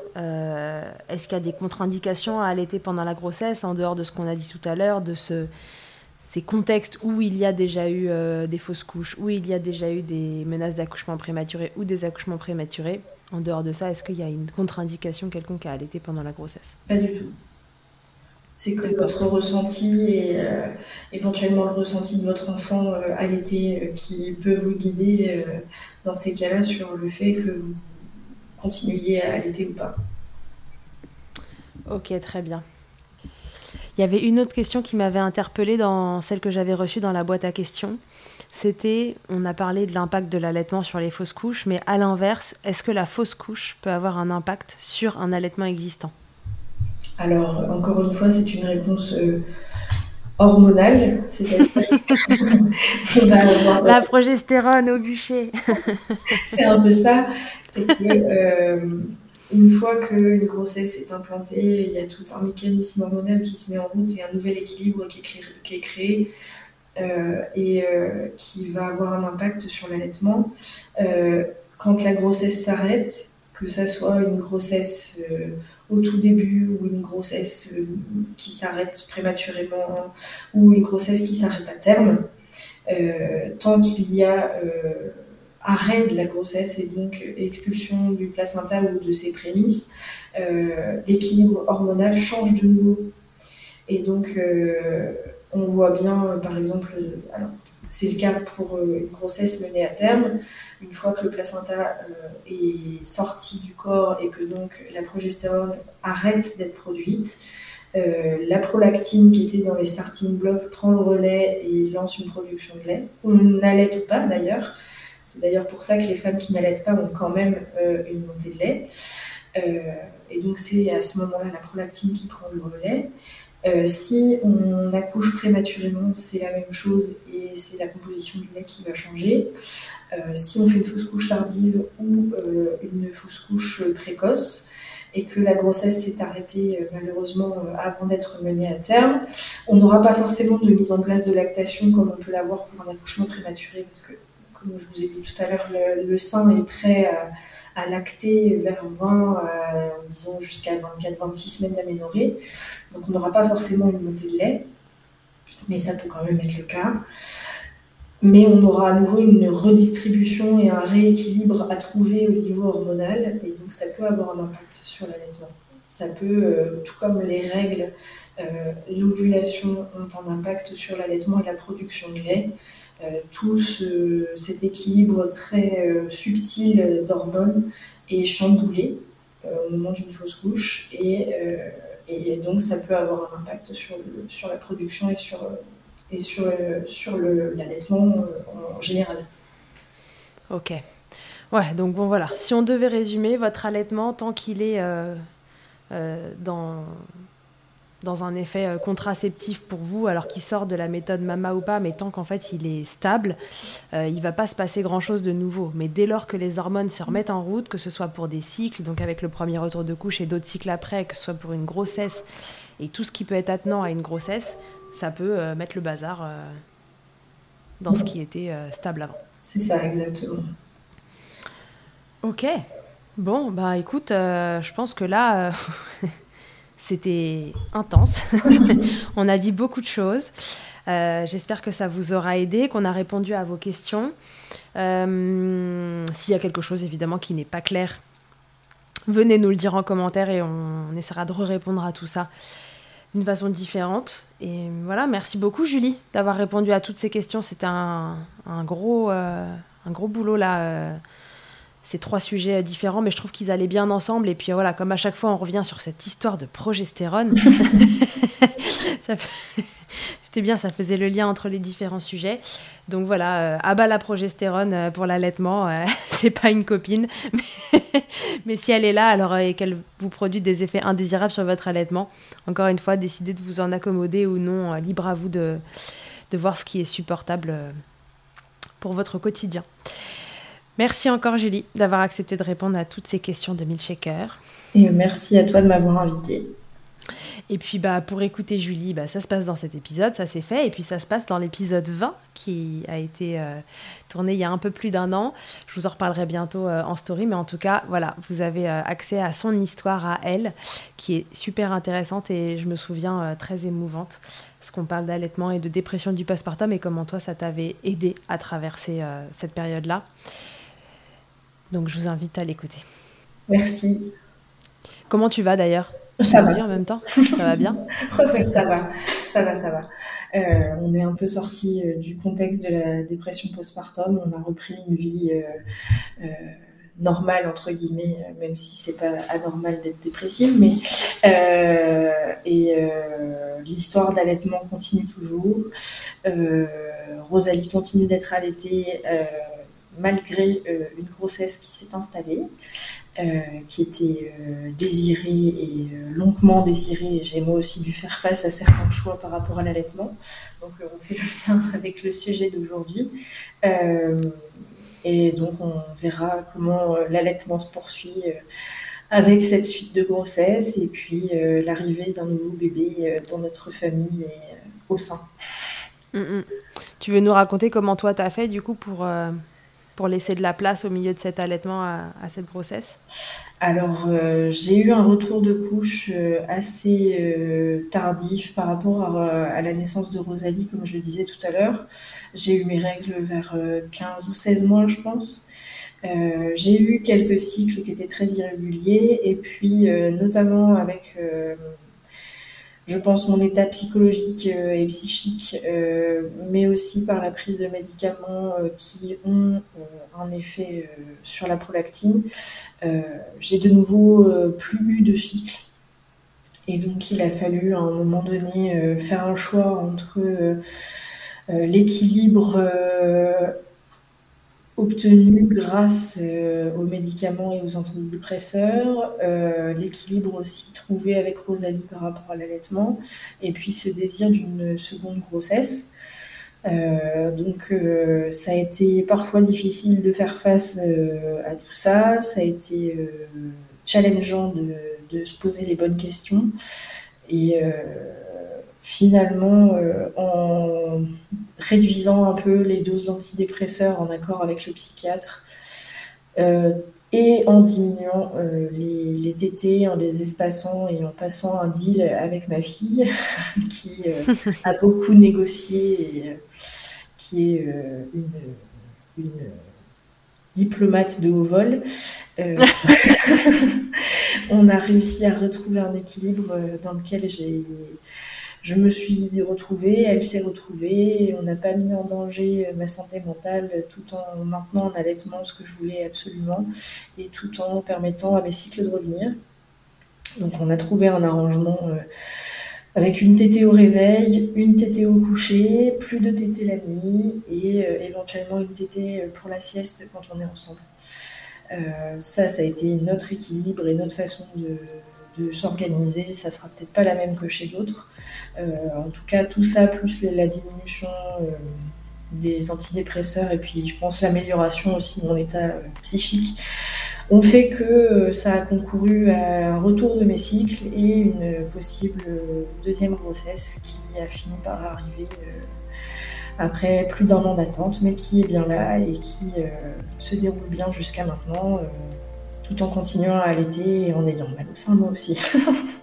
Est-ce qu'il y a des contre-indications à allaiter pendant la grossesse, en dehors de ce qu'on a dit tout à l'heure, de ce, ces contextes où il y a déjà eu euh, des fausses couches, où il y a déjà eu des menaces d'accouchement prématuré ou des accouchements prématurés, en dehors de ça, est-ce qu'il y a une contre-indication quelconque à allaiter pendant la grossesse? Pas du tout. C'est que votre ressenti et éventuellement le ressenti de votre enfant à l'été qui peut vous guider dans ces cas-là sur le fait que vous continuiez à l'été ou pas. Ok, très bien. Il y avait une autre question qui m'avait interpellée dans celle que j'avais reçue dans la boîte à questions. C'était, on a parlé de l'impact de l'allaitement sur les fausses couches, mais à l'inverse, est-ce que la fausse couche peut avoir un impact sur un allaitement existant? Alors, encore une fois, c'est une réponse euh, hormonale, c'est-à-dire (laughs) la progestérone au bûcher. (laughs) c'est un peu ça, c'est que euh, une fois qu'une grossesse est implantée, il y a tout un mécanisme hormonal qui se met en route et un nouvel équilibre qui est créé, euh, et euh, qui va avoir un impact sur l'allaitement. Euh, quand la grossesse s'arrête, que ça soit une grossesse au tout début ou une grossesse qui s'arrête prématurément ou une grossesse qui s'arrête à terme, tant qu'il y a arrêt de la grossesse et donc expulsion du placenta ou de ses prémices, euh, l'équilibre hormonal change de nouveau. Et donc, euh, on voit bien, euh, par exemple, alors c'est le cas pour une grossesse menée à terme, une fois que le placenta est sorti du corps et que donc la progestérone arrête d'être produite, la prolactine qui était dans les starting blocks prend le relais et lance une production de lait. On n'allait pas d'ailleurs, c'est d'ailleurs pour ça que les femmes qui n'allaitent pas ont quand même euh, une montée de lait. Euh, et donc c'est à ce moment-là la prolactine qui prend le relais. Euh, si on accouche prématurément, c'est la même chose et c'est la composition du lait qui va changer. si on fait une fausse couche tardive ou une fausse couche précoce et que la grossesse s'est arrêtée malheureusement avant d'être menée à terme, on n'aura pas forcément de mise en place de lactation comme on peut l'avoir pour un accouchement prématuré parce que comme je vous ai dit tout à l'heure, le, sein est prêt à, lacter vers 20, euh, disons jusqu'à 24-26 semaines d'aménorrhée. Donc on n'aura pas forcément une montée de lait, mais ça peut quand même être le cas. Mais on aura à nouveau une redistribution et un rééquilibre à trouver au niveau hormonal, et donc ça peut avoir un impact sur l'allaitement. Ça peut, euh, tout comme les règles, euh, l'ovulation ont un impact sur l'allaitement et la production de lait. Euh, tout cet équilibre très euh, subtil d'hormones est chamboulé euh, au moment d'une fausse couche et, et, donc ça peut avoir un impact sur, sur la production et sur, et sur, sur l'allaitement en général. Ok. Ouais, donc bon voilà, si on devait résumer, votre allaitement, tant qu'il est dans, dans un effet euh, contraceptif pour vous, alors qu'il sort de la méthode Mama ou pas, mais tant qu'en fait il est stable, euh, il va pas se passer grand-chose de nouveau. Mais dès lors que les hormones se remettent en route, que ce soit pour des cycles, donc avec le premier retour de couche et d'autres cycles après, que ce soit pour une grossesse et tout ce qui peut être attenant à une grossesse, ça peut euh, mettre le bazar dans ce qui était stable avant. C'est ça, exactement. Ok. Bon, bah écoute, je pense que là... (laughs) C'était intense. (laughs) on a dit beaucoup de choses. Euh, j'espère que ça vous aura aidé, qu'on a répondu à vos questions. Euh, s'il y a quelque chose évidemment qui n'est pas clair, venez nous le dire en commentaire et on, essaiera de répondre à tout ça d'une façon différente. Et voilà, merci beaucoup Julie d'avoir répondu à toutes ces questions. C'était un, euh, un gros boulot là ces trois sujets différents, mais je trouve qu'ils allaient bien ensemble. Et puis voilà, comme à chaque fois, on revient sur cette histoire de progestérone. (laughs) (laughs) C'était bien, ça faisait le lien entre les différents sujets. Donc voilà, euh, à bas la progestérone euh, pour l'allaitement, euh, (laughs) c'est pas une copine, mais, si elle est là, alors et qu'elle vous produit des effets indésirables sur votre allaitement, encore une fois, décidez de vous en accommoder ou non, libre à vous de, de voir ce qui est supportable pour votre quotidien. Merci encore Julie d'avoir accepté de répondre à toutes ces questions de Milkshaker. Et merci à toi de m'avoir invité. Et puis bah, pour écouter Julie, bah, ça se passe dans cet épisode, ça c'est fait. Et puis ça se passe dans l'épisode 20 qui a été euh, tourné il y a un peu plus d'un an. Je vous en reparlerai bientôt euh, en story. Mais en tout cas, voilà, vous avez euh, accès à son histoire à elle qui est super intéressante et je me souviens très émouvante. Parce qu'on parle d'allaitement et de dépression du postpartum et comment toi ça t'avait aidé à traverser cette période-là. Donc je vous invite à l'écouter. Merci. Comment tu vas d'ailleurs? Ça va. en même temps? (laughs) Ça va bien? Oui, ça va, ça va, ça va. Euh, on est un peu sorti euh, du contexte de la dépression postpartum. On a repris une vie euh, normale, entre guillemets, même si c'est pas anormal d'être dépressive. Mais, et l'histoire d'allaitement continue toujours. Rosalie continue d'être allaitée malgré une grossesse qui s'est installée. Euh, qui était euh, désiré et euh, longuement désiré. J'ai moi aussi dû faire face à certains choix par rapport à l'allaitement. Donc on fait le lien (laughs) avec le sujet d'aujourd'hui. et donc on verra comment l'allaitement se poursuit avec cette suite de grossesse et puis l'arrivée d'un nouveau bébé dans notre famille et au sein. Mm, mm. Tu veux nous raconter comment toi tu as fait du coup pour pour laisser de la place au milieu de cet allaitement à, cette grossesse Alors, euh, j'ai eu un retour de couche euh, assez euh, tardif par rapport à, la naissance de Rosalie, comme je le disais tout à l'heure. J'ai eu mes règles vers 15 ou 16 mois, je pense. j'ai eu quelques cycles qui étaient très irréguliers et puis notamment avec je pense, mon état psychologique euh, et psychique, euh, mais aussi par la prise de médicaments euh, qui ont un effet sur la prolactine, j'ai de nouveau plus eu de cycle. Et donc, il a fallu à un moment donné faire un choix entre l'équilibre obtenu grâce euh, aux médicaments et aux antidépresseurs, euh, l'équilibre aussi trouvé avec Rosalie par rapport à l'allaitement, et puis ce désir d'une seconde grossesse. Euh, donc ça a été parfois difficile de faire face à tout ça, ça a été challengeant de, de, se poser les bonnes questions. Et finalement, euh, en réduisant un peu les doses d'antidépresseurs en accord avec le psychiatre, euh, et en diminuant euh, les, les, TT, en les espaçant et en passant un deal avec ma fille, (laughs) qui a beaucoup négocié et qui est une, une diplomate de haut vol, (laughs) on a réussi à retrouver un équilibre dans lequel j'ai je me suis retrouvée, elle s'est retrouvée, on n'a pas mis en danger ma santé mentale tout en maintenant en allaitement ce que je voulais absolument et tout en permettant à mes cycles de revenir. Donc on a trouvé un arrangement euh, avec une tétée au réveil, une tétée au coucher, plus de tétée la nuit et euh, éventuellement une tétée pour la sieste quand on est ensemble. Euh, ça, ça a été notre équilibre et notre façon de, de s'organiser. Ça sera peut-être pas la même que chez d'autres. Euh, en tout cas, tout ça, plus la diminution euh, des antidépresseurs et puis je pense l'amélioration aussi de mon état euh, psychique ont fait que ça a concouru à un retour de mes cycles et une possible deuxième grossesse qui a fini par arriver après plus d'un an d'attente, mais qui est bien là et qui se déroule bien jusqu'à maintenant, tout en continuant à allaiter et en ayant mal au sein moi aussi. (laughs)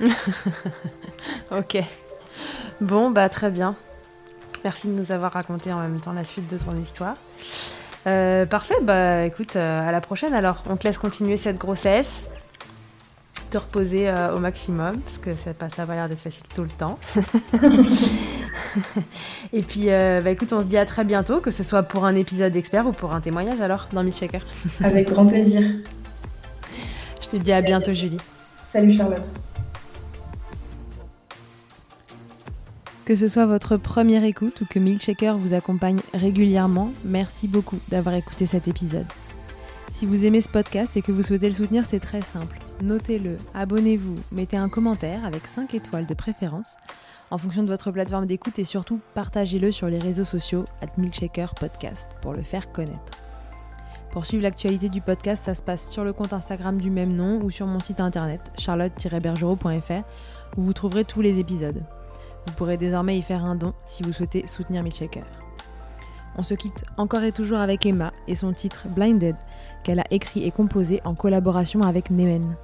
(laughs) ok. Bon, bah très bien. Merci de nous avoir raconté en même temps la suite de ton histoire. Euh, parfait, bah écoute, euh, à la prochaine alors. On te laisse continuer cette grossesse, te reposer euh, au maximum, parce que ça, ça va l'air d'être facile tout le temps. (laughs) Et puis, bah écoute, on se dit à très bientôt, que ce soit pour un épisode d'expert ou pour un témoignage alors dans Milkshaker. (laughs) Avec grand plaisir. Je te dis à bientôt, Julie. Salut Charlotte. Que ce soit votre première écoute ou que Milkshaker vous accompagne régulièrement, merci beaucoup d'avoir écouté cet épisode. Si vous aimez ce podcast et que vous souhaitez le soutenir, c'est très simple. Notez-le, abonnez-vous, mettez un commentaire avec 5 étoiles de préférence en fonction de votre plateforme d'écoute et surtout partagez-le sur les réseaux sociaux at Milkshaker Podcast pour le faire connaître. Pour suivre l'actualité du podcast, ça se passe sur le compte Instagram du même nom ou sur mon site internet charlotte-bergerot.fr où vous trouverez tous les épisodes. Vous pourrez désormais y faire un don si vous souhaitez soutenir Milkshaker. On se quitte encore et toujours avec Emma et son titre Blinded, qu'elle a écrit et composé en collaboration avec Nemen.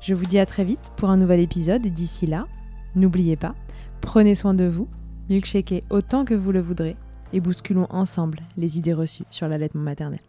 Je vous dis à très vite pour un nouvel épisode d'ici là, n'oubliez pas, prenez soin de vous, milkshakez autant que vous le voudrez et bousculons ensemble les idées reçues sur l'allaitement maternel.